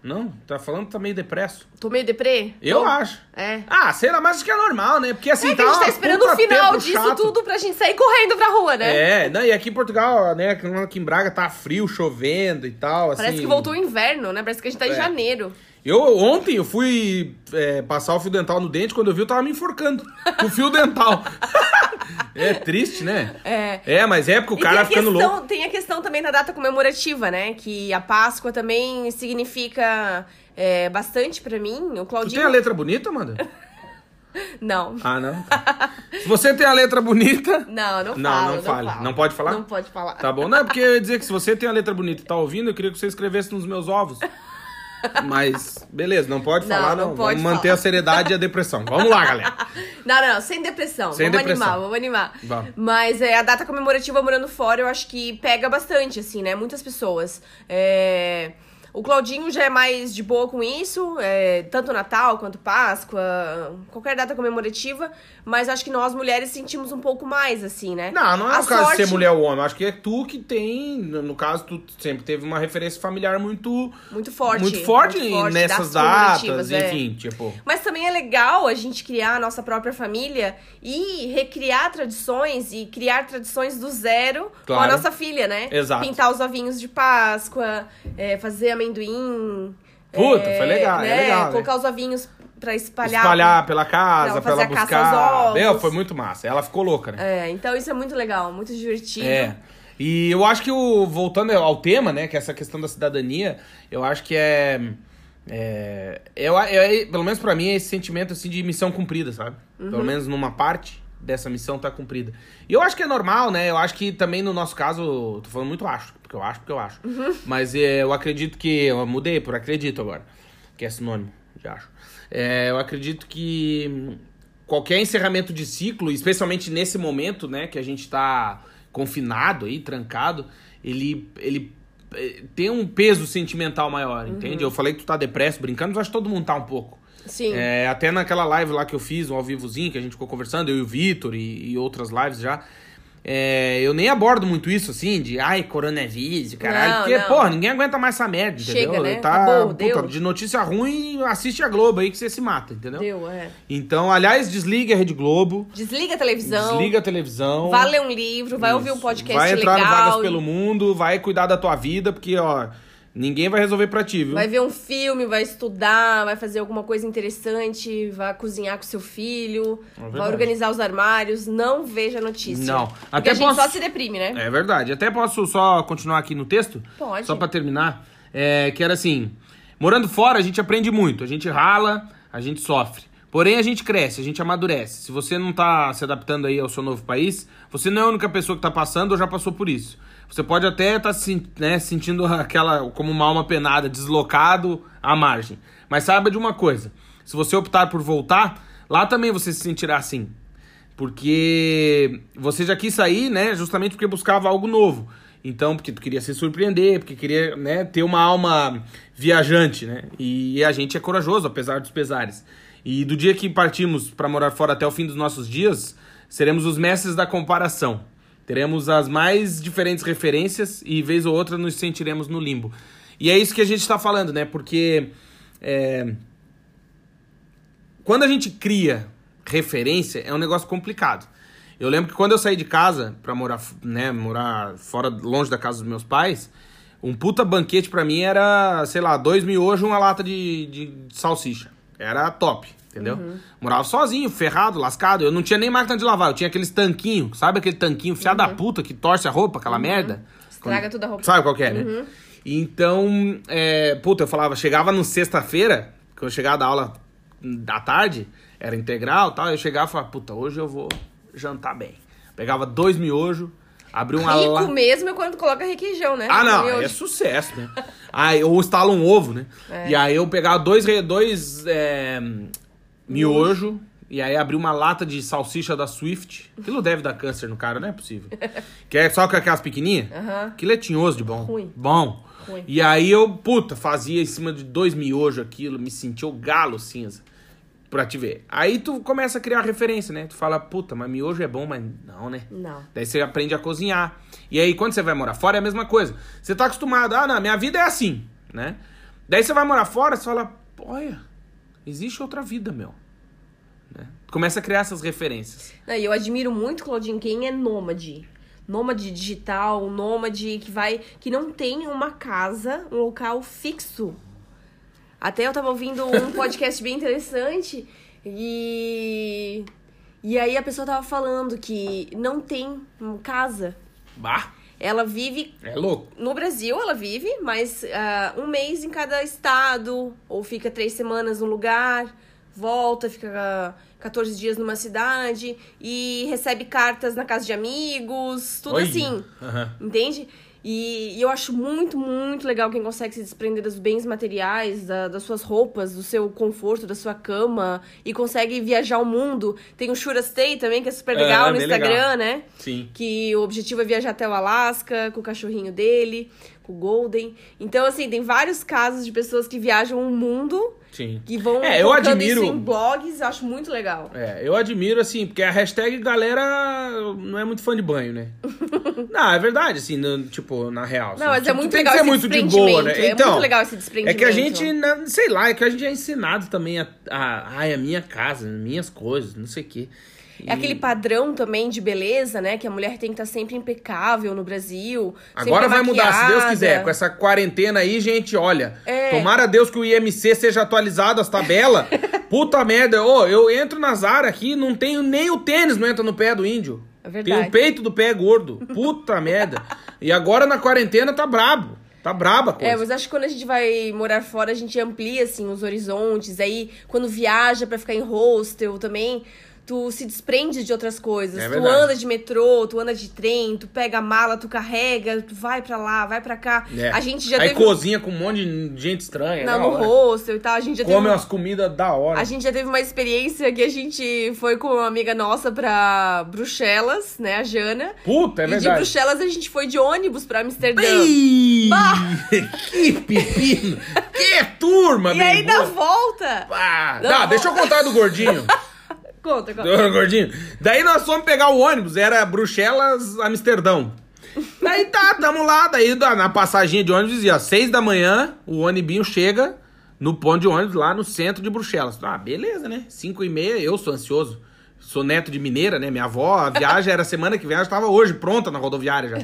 Não? Tá falando que tá meio depresso. Tô meio deprê? Eu Tô? acho. É. Ah, sei lá, mas acho que é normal, né? Porque assim, É que a tá gente tá esperando o final disso chato. tudo pra gente sair correndo pra rua, né? É, não, e aqui em Portugal, né, aqui em Braga tá frio, chovendo e tal, assim. Parece que voltou o inverno, né? Parece que a gente tá em É. janeiro. Eu, ontem, eu fui é, passar o fio dental no dente, quando eu vi, eu tava me enforcando [laughs] com o fio dental. [laughs] é triste, né? É. É, mas é porque o E cara tem, a ficando questão, louco. tem a questão também da data comemorativa, né? Que a Páscoa também significa é, bastante pra mim. O Tu Claudinho. tem a letra bonita, Amanda? [laughs] Não. Ah, não? Tá. Se você tem a letra bonita... Não, não Não, falo. não fale. falo. Não pode falar? Não pode falar. Tá bom, não é porque eu ia dizer que se você tem a letra bonita e tá ouvindo, eu queria que você escrevesse nos meus ovos. Mas, beleza, não pode Não, falar, não não. pode Vamos manter falar. a seriedade e a depressão. Vamos lá, galera. [laughs] Não, não, sem depressão. Sem vamos depressão. animar, vamos animar. Vamos. Mas é, a data comemorativa morando fora, eu acho que pega bastante, assim, né? Muitas pessoas. É, O Claudinho já é mais de boa com isso, é, tanto Natal quanto Páscoa, qualquer data comemorativa, mas acho que nós mulheres sentimos um pouco mais, assim, né? Não, não é A o caso de ser sorte- mulher ou homem. Acho que é tu que tem, no caso, tu sempre teve uma referência familiar muito Muito forte. muito forte, muito forte, nessas datas datas, é. enfim, tipo. Mas também é legal a gente criar a nossa própria família e recriar tradições e criar tradições do zero com a Claro. nossa filha, né? Exato. Pintar os ovinhos de Páscoa, é, fazer amendoim. Puta, foi legal, é né? legal, né? Colocar os ovinhos pra espalhar. Espalhar pela casa, pra pra ela fazer a caça buscar. Meu, foi muito massa. Ela ficou louca, né? É, então isso é muito legal, muito divertido. É. E eu acho que o. Voltando ao tema, né? Que é essa questão da cidadania, eu acho que é. É, eu, eu- pelo menos pra mim é esse sentimento assim de missão cumprida, sabe? Uhum. Pelo menos numa parte dessa missão tá cumprida. E eu acho que é normal, né? Eu acho que também no nosso caso, tô falando muito acho, porque eu acho, porque eu acho. Uhum. Mas é, eu acredito que eu mudei por acredito agora, que é sinônimo de acho. É, eu acredito que qualquer encerramento de ciclo, especialmente nesse momento, né, que a gente tá confinado aí, trancado, ele ele eh, tem um peso sentimental maior, Uhum. entende? Eu falei que tu tá depresso, brincando, mas acho que todo mundo tá um pouco. Sim. É, até naquela live lá que eu fiz, um ao vivozinho, que a gente ficou conversando, eu e o Vitor e, e outras lives já. é, eu nem abordo muito isso, assim, de ai, coronavírus, caralho. Não, porque, não. porra, ninguém aguenta mais essa merda, Chega, entendeu? né? Tá, Acabou, puta, de notícia ruim, assiste a Globo aí que você se mata, entendeu? Deu, é. Então, aliás, desligue a Rede Globo, Desliga a televisão. desliga a televisão. Vai ler um livro, vai ouvir um Isso. podcast Vai entrar legal. no Vagas pelo Mundo, vai cuidar da tua vida, porque, ó, ninguém vai resolver pra ti, viu? Vai ver um filme, vai estudar, vai fazer alguma coisa interessante, vai cozinhar com seu filho, É vai organizar os armários. Não veja notícia. Não. Porque Até a gente posso- só se deprime, né? É verdade. Até posso só continuar aqui no texto? Pode. Só pra terminar. É, que era assim: morando fora, a gente aprende muito. A gente rala, a gente sofre. Porém, a gente cresce, a gente amadurece. Se você não tá se adaptando aí ao seu novo país, você não é a única pessoa que tá passando ou já passou por isso. Você pode até estar se né, sentindo aquela como uma alma penada, deslocado à margem. Mas saiba de uma coisa: se você optar por voltar, lá também você se sentirá assim. Porque você já quis sair, né? Justamente porque buscava algo novo. Então, porque tu queria se surpreender, porque queria, né, ter uma alma viajante, né? E a gente é corajoso, apesar dos pesares. E do dia que partimos para morar fora até o fim dos nossos dias, seremos os mestres da comparação. Teremos as mais diferentes referências e vez ou outra nos sentiremos no limbo. E é isso que a gente está falando, né? Porque é, quando a gente cria referência, é um negócio complicado. Eu lembro que quando eu saí de casa pra morar, né, morar fora, longe da casa dos meus pais, um puta banquete pra mim era, sei lá, dois miojos e uma lata de, de salsicha. Era top, entendeu? Morava sozinho, ferrado, lascado. Eu não tinha nem máquina de lavar, eu tinha aqueles tanquinhos, sabe aquele tanquinho fiado da puta que torce a roupa, aquela merda? Estraga toda a roupa. Sabe qual que é, né? Então, é, puta, eu falava, chegava no sexta-feira, quando eu chegava da aula da tarde, era integral e tal, eu chegava e falava, puta, hoje eu vou jantar bem. Pegava dois miojos, abria uma Rico la- mesmo é quando coloca requeijão, né? Ah, não, Miojo. é sucesso, né? aí eu instalo um ovo, né? [laughs] É. E aí eu pegava dois, dois é, miojo, e aí abri uma lata de salsicha da Swift. Aquilo deve dar câncer no cara, não é possível. [laughs] que é só com aquelas pequenininhas? Aham. Aquilo é tinhoso de bom. Ruim. Bom. Ruim. E aí eu, puta, fazia em cima de dois miojos aquilo, me sentia o galo cinza. Pra te ver. Aí tu começa a criar referência, né? Tu fala, puta, mas miojo é bom, mas não, né? Não. Daí você aprende a cozinhar. E aí, quando você vai morar fora, é a mesma coisa. Você tá acostumado, ah, não, minha vida é assim, né? Daí você vai morar fora, você fala, olha, existe outra vida, meu. Né? Começa a criar essas referências. E eu admiro muito Claudine quem é nômade. Nômade digital, nômade que vai. que não tem uma casa, um local fixo. Até eu tava ouvindo um [laughs] podcast bem interessante e. E aí a pessoa tava falando que não tem casa. Bah, Ela vive é louco. no Brasil ela vive, mas ah, um mês em cada estado, ou fica três semanas num lugar, volta, fica ah, 14 dias numa cidade e recebe cartas na casa de amigos, tudo Olha. assim, Aham. entende? E, e eu acho muito, muito legal quem consegue se desprender dos bens materiais, da- das suas roupas, do seu conforto, da sua cama, e consegue viajar o mundo. Tem o Shura Stay também, que é super É, legal no bem Instagram, legal. né? Sim. que o objetivo é viajar até o Alasca com o cachorrinho dele, com o Golden. Então, assim, tem vários casos de pessoas que viajam o mundo Sim. e vão É, eu admiro- em blogs, acho muito legal. É, eu admiro, assim, porque a hashtag galera não é muito fã de banho, né? [laughs] não, é verdade, assim, no- tipo, na real. assim. Não, mas é Tipo, muito tem legal que esse muito de boa, né? desprendimento, é Então, muito legal esse É desprendimento. que a gente, né, sei lá, é que a gente é ensinado também a, a, ai, a minha casa, minhas coisas, não sei o quê. É aquele padrão também de beleza, né? Que a mulher tem que estar sempre impecável no Brasil. Agora vai mudar, se Deus maquiada. quiser. Com essa quarentena aí, gente, olha. É. Tomara a Deus que o IMC seja atualizado, as tabelas. [laughs] Puta merda. Ô, eu entro na Zara aqui, não tenho nem o tênis, não entra no pé do índio. É Tem verdade. o peito do pé gordo. Puta [laughs] merda. E agora na quarentena tá brabo. Tá braba a coisa. É, mas acho que quando a gente vai morar fora, a gente amplia, assim, os horizontes. Aí, quando viaja pra ficar em hostel também, tu se desprende de outras coisas. É tu anda de metrô, tu anda de trem, tu pega a mala, tu carrega, tu vai pra lá, vai pra cá. É. A gente já Aí teve... cozinha com um monte de gente estranha. Não, da no hostel e tal, a gente já Come teve... umas comidas da hora. A gente já teve uma experiência que a gente foi com uma amiga nossa pra Bruxelas, né, a Jana. Puta, é e de verdade. Bruxelas a gente foi de ônibus pra Amsterdã. [laughs] Que pepino! [laughs] que turma, E aí, boa. volta, Ah, Não, tá, deixa eu contar do gordinho. [laughs] Conta, conta. Gordinho. Daí nós fomos pegar o ônibus, era Bruxelas, Amsterdão. Daí tá, tamo lá, daí da- na passaginha de ônibus dizia, ó, seis da manhã, o ônibinho chega no ponto de ônibus lá no centro de Bruxelas. Ah, beleza, né? Cinco e meia, eu sou ansioso. Sou neto de mineira, né? Minha avó, a viagem era semana que vem, ela estava hoje pronta na rodoviária já.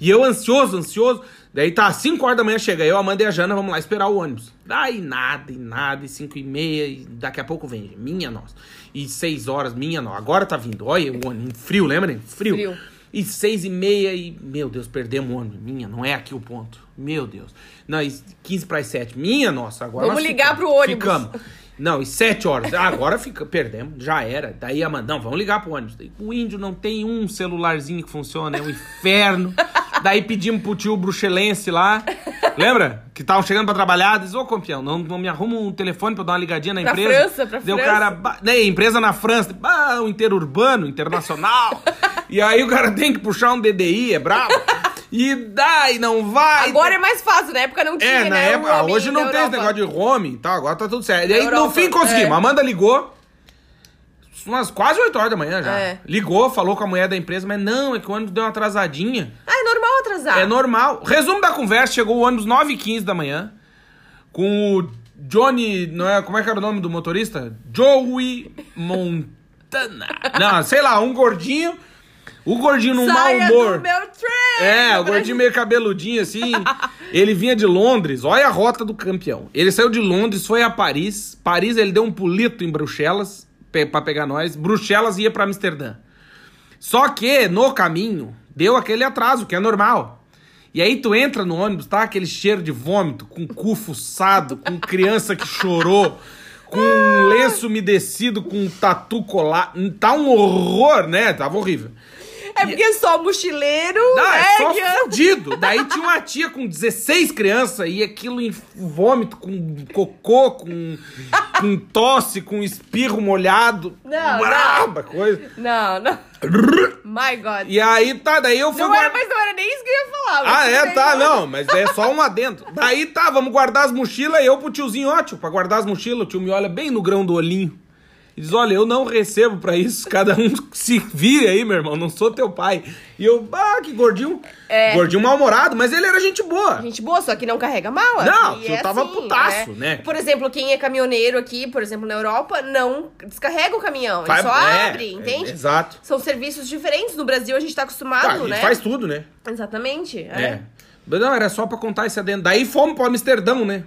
E eu ansioso, ansioso. Daí tá, 5 horas da manhã chega eu, Amanda e a Jana, vamos lá esperar o ônibus. Daí nada, e nada, e 5 e meia, e daqui a pouco vem. Minha nossa. E 6 horas, minha nossa. Agora tá vindo. Olha o ônibus, frio, lembra? Frio. Frio. E 6 e meia, e meu Deus, perdemos o ônibus. Minha, não é aqui o ponto. Meu Deus. Não, e 15 para as 7. Minha nossa, agora Vamos ligar ficamos- pro ônibus. Ficamos. Não, e 7 horas. Agora fica, perdemos, já era. Daí a Amanda, não, vamos ligar pro ônibus. Daí, o índio não tem um celularzinho que funciona, é um inferno. Daí pedimos pro tio bruxelense lá, lembra? Que estavam chegando pra trabalhar, diz, ô campeão, não, não me arruma um telefone pra eu dar uma ligadinha na Pra empresa. França, pra o França. cara, né, empresa na França, ah, o interurbano, internacional. e aí o cara tem que puxar um DDI, é brabo. E dá, e não vai. Agora é mais fácil, na época não tinha, É, na né? época, hoje não tem esse Europa. negócio de roaming e tal, agora tá tudo certo. E aí, no Europa, fim, conseguimos. é. Amanda ligou, umas quase 8 horas da manhã já. É. Ligou, falou com a mulher da empresa, mas não, é que o ônibus deu uma atrasadinha. Ah, é normal atrasar. É normal. Resumo da conversa, chegou o ônibus 9h15 da manhã, com o Johnny, não é, como é que era o nome do motorista? Joey Montana. [laughs] não, sei lá, um gordinho, o gordinho num mau humor. trem! É, o gordinho meio cabeludinho assim. [laughs] ele vinha de Londres, olha a rota do campeão. Ele saiu de Londres, foi a Paris. Paris ele deu um pulito em Bruxelas pe pra pegar nós. Bruxelas ia pra Amsterdã. Só que no caminho deu aquele atraso, que é normal. E aí tu entra no ônibus, tá aquele cheiro de vômito, com cu fuçado, com criança que chorou, com um lenço umedecido, com um tatu colado. Tá um horror, né? Tava horrível. É porque só mochileiro, Não, é só fudido. Daí tinha uma tia com 16 crianças e aquilo em vômito, com cocô, com, com tosse, com espirro molhado. Não, Braba coisa. Não, não. My God. E aí tá, daí eu fui Não era, guardar- mas não era nem isso que eu ia falar. Ah, é, tá, não, mas é só um adendo. Daí tá, vamos guardar as mochilas e eu pro tiozinho, ó, tio, pra guardar as mochilas, o tio me olha bem no grão do olhinho. E diz, olha, eu não recebo pra isso, cada um se vire aí, meu irmão, não sou teu pai. E eu, ah, que gordinho, É. gordinho mal-humorado, mas ele era gente boa. Gente boa, só que não carrega mala. Não, E tio tava putaço, né? Por exemplo, quem é caminhoneiro aqui, por exemplo, na Europa, não descarrega o caminhão. Faz- ele só é, abre, é, entende? exato. São serviços diferentes. No Brasil a gente tá acostumado, Tá, a gente né? faz tudo, né? Exatamente. É. É. Mas Não, era só pra contar esse adendo. Daí fomos pro Amsterdão, né?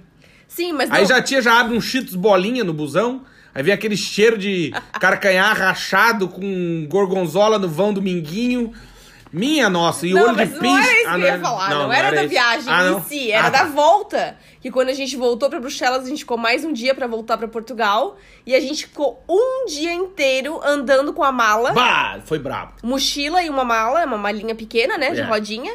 Sim, mas Aí não. já tinha, já abre um cheetos bolinha no busão. Aí vem aquele cheiro de [laughs] carcanhar rachado com gorgonzola no vão do minguinho. Minha nossa, e Não, olho de não pinche. era isso Ah, que eu ia falar. Não, era, da isso. viagem Ah, em não? si, era Ah, da tá. volta. Que quando a gente voltou pra Bruxelas, a gente ficou mais um dia pra voltar pra Portugal. E a gente ficou um dia inteiro andando com a mala. Bah, foi brabo. Mochila e uma mala, uma malinha pequena, né? De É. rodinha.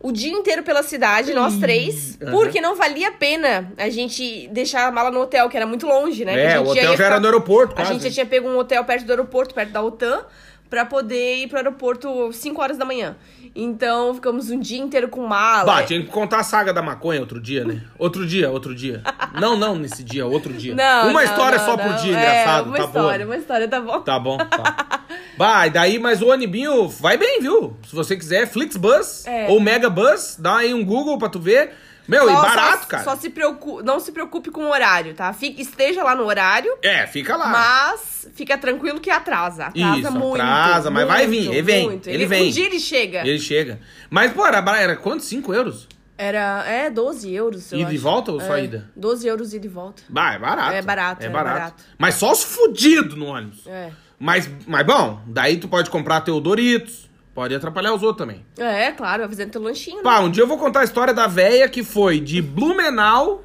O dia inteiro pela cidade, nós três. Porque não valia a pena a gente deixar a mala no hotel, que era muito longe, né? a É, gente o hotel ia já era no aeroporto, A quase. gente já tinha pego um hotel perto do aeroporto, perto da OTAN, pra poder ir pro aeroporto 5 horas da manhã. Então, ficamos um dia inteiro com mala. Bah, tinha que contar a saga da maconha outro dia, né? Outro dia, outro dia. não, não nesse dia, outro dia. Não, uma não, história não, só não. por dia, É, engraçado, uma tá história, bom. uma história, tá bom. Tá bom, tá. [laughs] Bah, e daí, mas o Anibinho vai bem, viu? Se você quiser, Flixbus É. ou Megabus, dá aí um Google pra tu ver. Meu, e Só- barato, só, cara. Só se preocupe, não se preocupe com o horário, tá? Fique, esteja lá no horário, É, fica lá. mas fica tranquilo que atrasa. Atrasa Isso, muito. atrasa, mas vai vir, ele vem, muito. ele vem. Um dia ele chega. Ele chega. Mas, pô, era, era quanto? 5 euros? Era, é, 12 euros, eu Ida e acho. volta ou só É, ida? 12 euros ida e volta. Bah, é barato. É barato, É é barato. barato. Mas só os fudidos no ônibus. É. Mas, mas bom, daí tu pode comprar teu Doritos. Pode atrapalhar os outros também. É, claro, avisando teu lanchinho, né? Pá, um dia eu vou contar a história da véia que foi de Blumenau.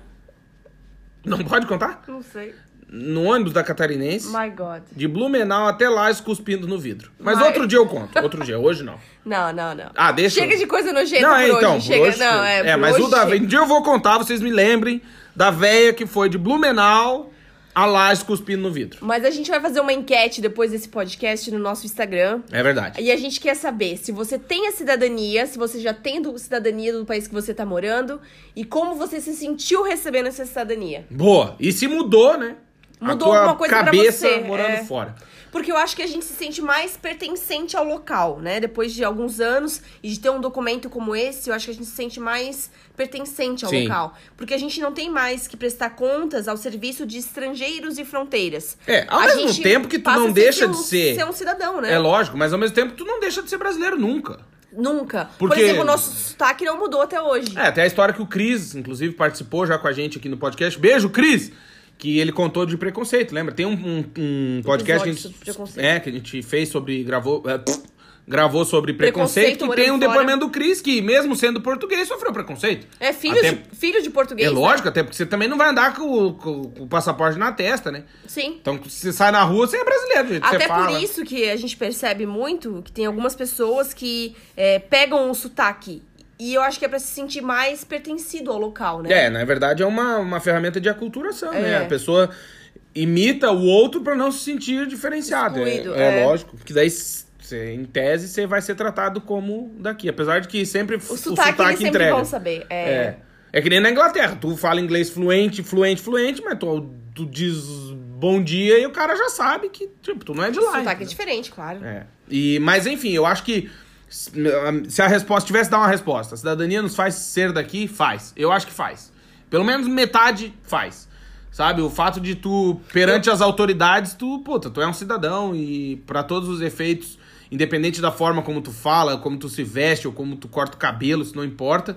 Não pode contar? Não sei. No ônibus da Catarinense. My God. De Blumenau até lá, cuspindo no vidro. Mas Mas- outro dia eu conto. Outro dia, hoje não. [laughs] Não, não, não. Ah, deixa Chega eu- de coisa nojenta não, por é, então, hoje. Chega, hoje não, é, É, mas hoje o da. Um dia eu vou contar, vocês me lembrem da véia que foi de Blumenau a lá cuspindo no vidro. Mas a gente vai fazer uma enquete depois desse podcast no nosso Instagram. É verdade. E a gente quer saber se você tem a cidadania, se você já tem do- cidadania do país que você tá morando e como você se sentiu recebendo essa cidadania. Boa. E se mudou, né? Mudou alguma coisa pra cabeça você, morando é. fora. Porque eu acho que a gente se sente mais pertencente ao local, né? Depois de alguns anos e de ter um documento como esse, eu acho que a gente se sente mais pertencente ao Sim. local. Porque a gente não tem mais que prestar contas ao serviço de estrangeiros e fronteiras. É, ao A mesmo tempo que tu não deixa de ser- ser um cidadão, né? É lógico, mas ao mesmo tempo tu não deixa de ser brasileiro nunca. Nunca. Por Porque- exemplo, o nosso sotaque não mudou até hoje. É, até a história que o Cris, inclusive, participou já com a gente aqui no podcast. Beijo, Cris! Que ele contou de preconceito, lembra? Tem um, um- um podcast que a, gente, é, que a gente fez sobre. gravou. é, gravou sobre preconceito, Preconceito, morando tem um fora. depoimento do Cris, que mesmo sendo português, sofreu preconceito. É filho, Até- de, filho de português. É né? lógico, até porque você também não vai andar com, o- com- com o passaporte na testa, né? Sim. Então, se você sai na rua, você é brasileiro, que Até você fala. por isso que a gente percebe muito que tem algumas pessoas que é, pegam o sotaque. E eu acho que é pra se sentir mais pertencido ao local, né? É, na verdade é uma, uma ferramenta de aculturação, né? É. A pessoa imita o outro pra não se sentir diferenciado. É, Excluído, é é. lógico. Porque daí, cê, em tese, você vai ser tratado como daqui. Apesar de que sempre O sotaque, eles sempre entrega. vão saber. É. É. É que nem na Inglaterra. Tu fala inglês fluente, fluente, fluente, mas tu, tu diz bom dia e o cara já sabe que, tipo, tu não é de O lá. sotaque é diferente, claro. É. E, mas enfim, eu acho que se a resposta tivesse dar uma resposta, cidadania nos faz ser daqui, faz. Eu acho que faz. Pelo menos metade faz. Sabe, o fato de tu, perante as autoridades, tu, puta, tu é um cidadão e pra todos os efeitos, independente da forma como tu fala, como tu se veste ou como tu corta o cabelo, isso não importa.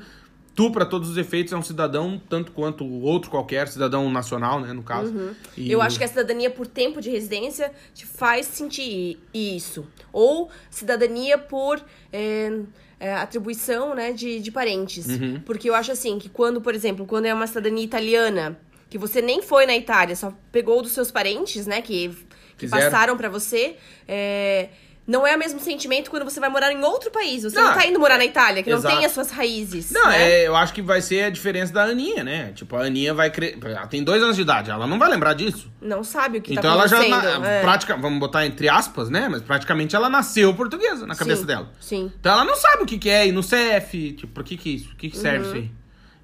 Tu, pra todos os efeitos, é um cidadão, tanto quanto outro qualquer, cidadão nacional, né, no caso. E- Eu acho que a cidadania por tempo de residência te faz sentir isso. Ou cidadania por é, é, atribuição né, de, de parentes. Uhum. Porque eu acho assim, que quando, por exemplo, quando é uma cidadania italiana, que você nem foi na Itália, só pegou dos seus parentes, né, que, que passaram pra você, é, não é o mesmo sentimento quando você vai morar em outro país. Você Não, não, tá indo morar na Itália, que exato. não tem as suas raízes. Não, né? é, eu acho que vai ser a diferença da Aninha, né? Tipo, a Aninha vai crer. Ela tem dois anos de idade, ela não vai lembrar disso. Não sabe o que então tá ela já. acontecendo. Na, é. vamos botar entre aspas, né? Mas praticamente ela nasceu portuguesa na cabeça Sim, dela. Sim. Então ela não sabe o que, que é ir no CEF, tipo, por que que isso? O que, que serve Uhum. isso aí?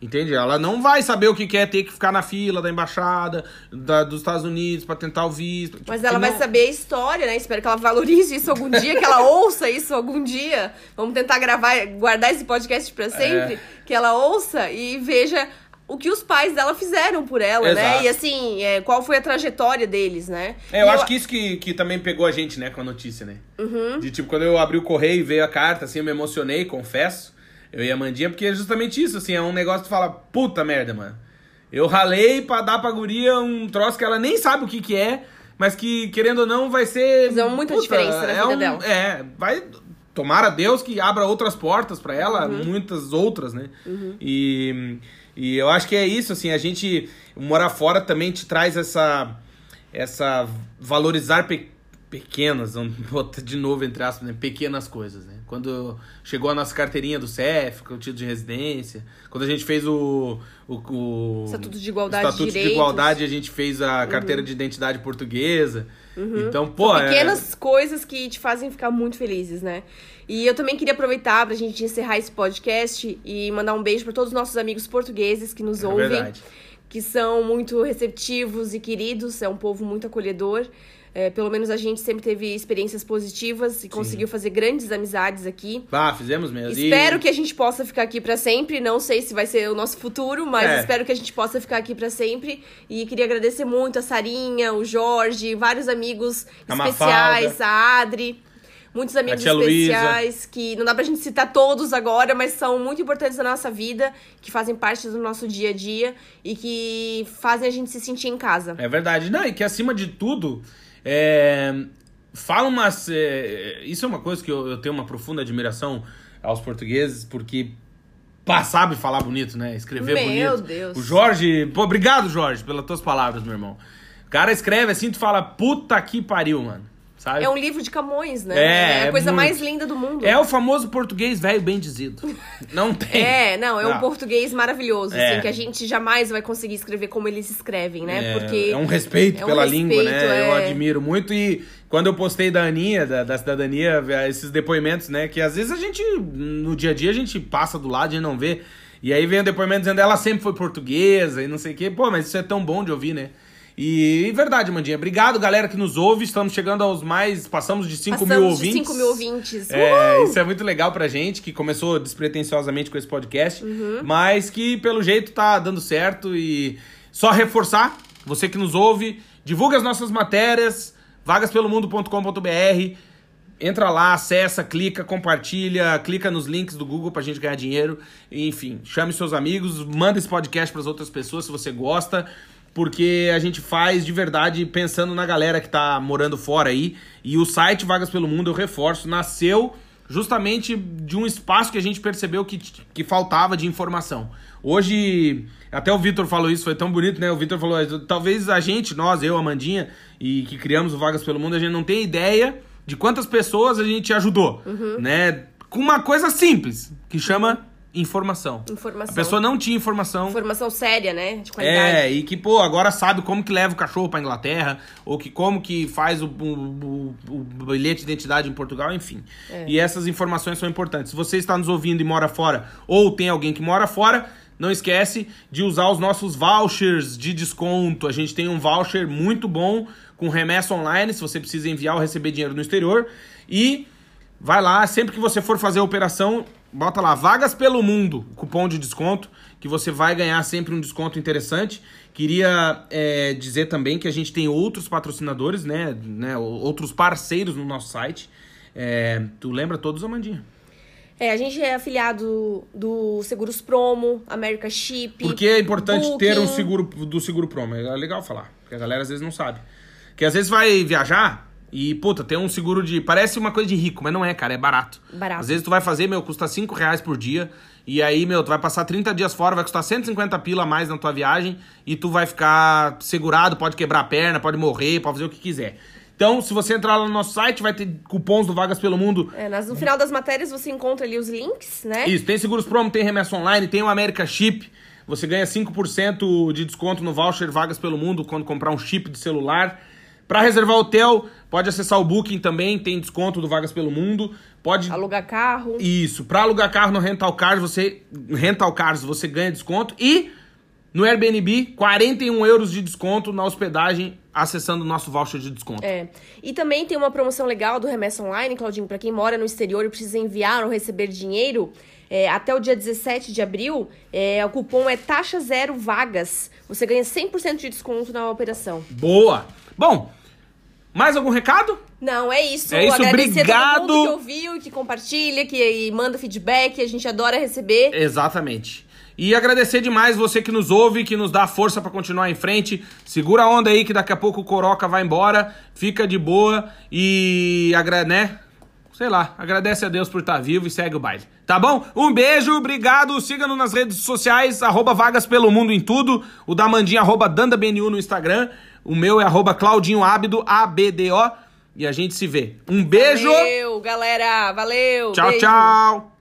Entende? Ela não vai saber o que, que é ter que ficar na fila da embaixada da- dos Estados Unidos pra tentar o visto. Mas ela vai não- saber a história, né? Espero que ela valorize isso algum dia, que ela [laughs] ouça isso algum dia. Vamos tentar gravar, guardar esse podcast pra sempre. É. Que ela ouça e veja o que os pais dela fizeram por ela, Exato. né? E assim, é, qual foi a trajetória deles, né? É, eu acho que isso que, que também pegou a gente, né, com a notícia, né? De tipo, quando eu abri o correio e veio a carta, assim, eu me emocionei, confesso. Eu e a Mandinha, porque é justamente isso, assim, é um negócio que tu fala, puta merda, mano. Eu ralei pra dar pra guria um troço que ela nem sabe o que que é, mas que, querendo ou não, vai ser... Fazer muita diferença na é vida um- dela. É, vai... Tomara Deus que abra outras portas pra ela, Uhum. muitas outras, né? E, e eu acho que é isso, assim, a gente morar fora também te traz essa essa valorizar pe- pequenas, vamos [laughs] botar de novo entre aspas, né? pequenas coisas, né? Quando chegou a nossa carteirinha do CEF, que é o título de residência, quando a gente fez o, o, o Estatuto de Igualdade de Estatuto de Direitos. Igualdade, a gente fez a carteira de identidade portuguesa. Então, pô, São é- pequenas coisas que te fazem ficar muito felizes, né? E eu também queria aproveitar pra gente encerrar esse podcast e mandar um beijo pra todos os nossos amigos portugueses que nos É ouvem. verdade. que são muito receptivos e queridos, é um povo muito acolhedor. É, pelo menos a gente sempre teve experiências positivas e conseguiu fazer grandes amizades aqui. Ah, fizemos mesmo. E- Espero que a gente possa ficar aqui pra sempre. Não sei se vai ser o nosso futuro, mas É. espero que a gente possa ficar aqui pra sempre. E queria agradecer muito a Sarinha, o Jorge, vários amigos A especiais, a Adri. Muitos amigos especiais que não dá pra gente citar todos agora, mas são muito importantes na nossa vida, que fazem parte do nosso dia a dia e que fazem a gente se sentir em casa. É verdade. Não, e que acima de tudo, é, fala umas. é, isso é uma coisa que eu, eu tenho uma profunda admiração aos portugueses, porque pá, sabe falar bonito, né? Escrever Meu bonito. Deus. O Jorge. Pô, obrigado, Jorge, pelas tuas palavras, meu irmão. O cara escreve assim, tu fala, puta que pariu, mano. Sabe? É um livro de Camões, né? É, a coisa muito. mais linda do mundo. É o famoso português velho bem dizido. [laughs] Não tem. É, não, é um Não. português maravilhoso, É. assim, que a gente jamais vai conseguir escrever como eles escrevem, né? É, Porque é um respeito é um pela respeito, língua, né? Eu é. admiro muito. E quando eu postei da Aninha, da, da cidadania, esses depoimentos, né? Que às vezes a gente, no dia a dia, a gente passa do lado e não vê. E aí vem o depoimento dizendo ela sempre foi portuguesa e não sei o quê. Pô, mas isso é tão bom de ouvir, né? E verdade, Mandinha. Obrigado, galera que nos ouve. Estamos chegando aos mais. Passamos de 5 mil Passamos de ouvintes. 5 mil ouvintes. É, isso é muito legal pra gente, que começou despretensiosamente com esse podcast, Uhum. mas que pelo jeito tá dando certo e só reforçar, você que nos ouve, divulga as nossas matérias, vagaspelomundo.com.br, entra lá, acessa, clica, compartilha, clica nos links do Google pra gente ganhar dinheiro, enfim, chame seus amigos, manda esse podcast pras outras pessoas se você gosta. Porque a gente faz de verdade pensando na galera que tá morando fora aí. E o site Vagas pelo Mundo, eu reforço, nasceu justamente de um espaço que a gente percebeu que, que faltava de informação. Hoje, até o Vitor falou isso, foi tão bonito, né? O Vitor falou, talvez a gente, nós, eu, Amandinha, e que criamos o Vagas pelo Mundo, a gente não tem ideia de quantas pessoas a gente ajudou, né? Com uma coisa simples, que chama informação. Informação. A pessoa não tinha informação. Informação séria, né? De qualidade. É, e que, pô, agora sabe como que leva o cachorro pra Inglaterra, ou que como que faz o, o- o- o bilhete de identidade em Portugal, enfim. É. E essas informações são importantes. Se você está nos ouvindo e mora fora, ou tem alguém que mora fora, não esquece de usar os nossos vouchers de desconto. A gente tem um voucher muito bom com remessa online, se você precisa enviar ou receber dinheiro no exterior. E Vai lá, sempre que você for fazer a operação, bota lá, vagas pelo mundo, cupom de desconto, que você vai ganhar sempre um desconto interessante. Queria é, dizer também que a gente tem outros patrocinadores, né, né outros parceiros no nosso site. É, tu lembra todos, Amandinha? É, a gente é afiliado do Seguros Promo, America Chip. Por que é importante ter um Booking. seguro do seguro promo? É legal falar, porque a galera às vezes não sabe. Que às vezes vai viajar e, puta, tem um seguro de. Parece uma coisa de rico, mas não é, cara, é barato. Barato. Às vezes tu vai fazer, meu, custa 5 reais por dia. E aí, meu, tu vai passar 30 dias fora, vai custar 150 pila a mais na tua viagem e tu vai ficar segurado, pode quebrar a perna, pode morrer, pode fazer o que quiser. Então, se você entrar lá no nosso site, vai ter cupons do Vagas pelo Mundo É, nas- no final das matérias você encontra ali os links, né? isso, tem seguros promo, tem remessa online, tem o America Chip. Você ganha 5% de desconto no voucher Vagas pelo Mundo quando comprar um chip de celular. Para reservar hotel, pode acessar o Booking também, tem desconto do Vagas pelo Mundo. Pode Alugar carro. isso, para alugar carro no Rental Cars, você Rental Cars, você ganha desconto e no Airbnb 41 euros de desconto na hospedagem acessando o nosso voucher de desconto. É. E também tem uma promoção legal do Remessa Online, Claudinho, para quem mora no exterior e precisa enviar ou receber dinheiro. é, até o dia 17 de abril, é, o cupom é taxa zero vagas. Você ganha 100% de desconto na operação. Boa. Bom, mais algum recado? Não, é isso. É isso, Agradecer obrigado. todo mundo que ouviu, que compartilha, que manda feedback. A gente adora receber. Exatamente. E agradecer demais você que nos ouve, que nos dá força pra continuar em frente. Segura a onda aí que daqui a pouco o Coroca vai embora. Fica de boa e né? Sei lá, agradece a Deus por estar vivo e segue o baile. Tá bom? Um beijo, obrigado. Siga-nos nas redes sociais, arroba Vagas Pelo Mundo em tudo. O da Mandinha, arroba DandaBNU no Instagram. O meu é arroba Claudinho A-B-D-O. E a gente se vê. Um beijo. Valeu, galera. Valeu. Tchau, beijo. tchau.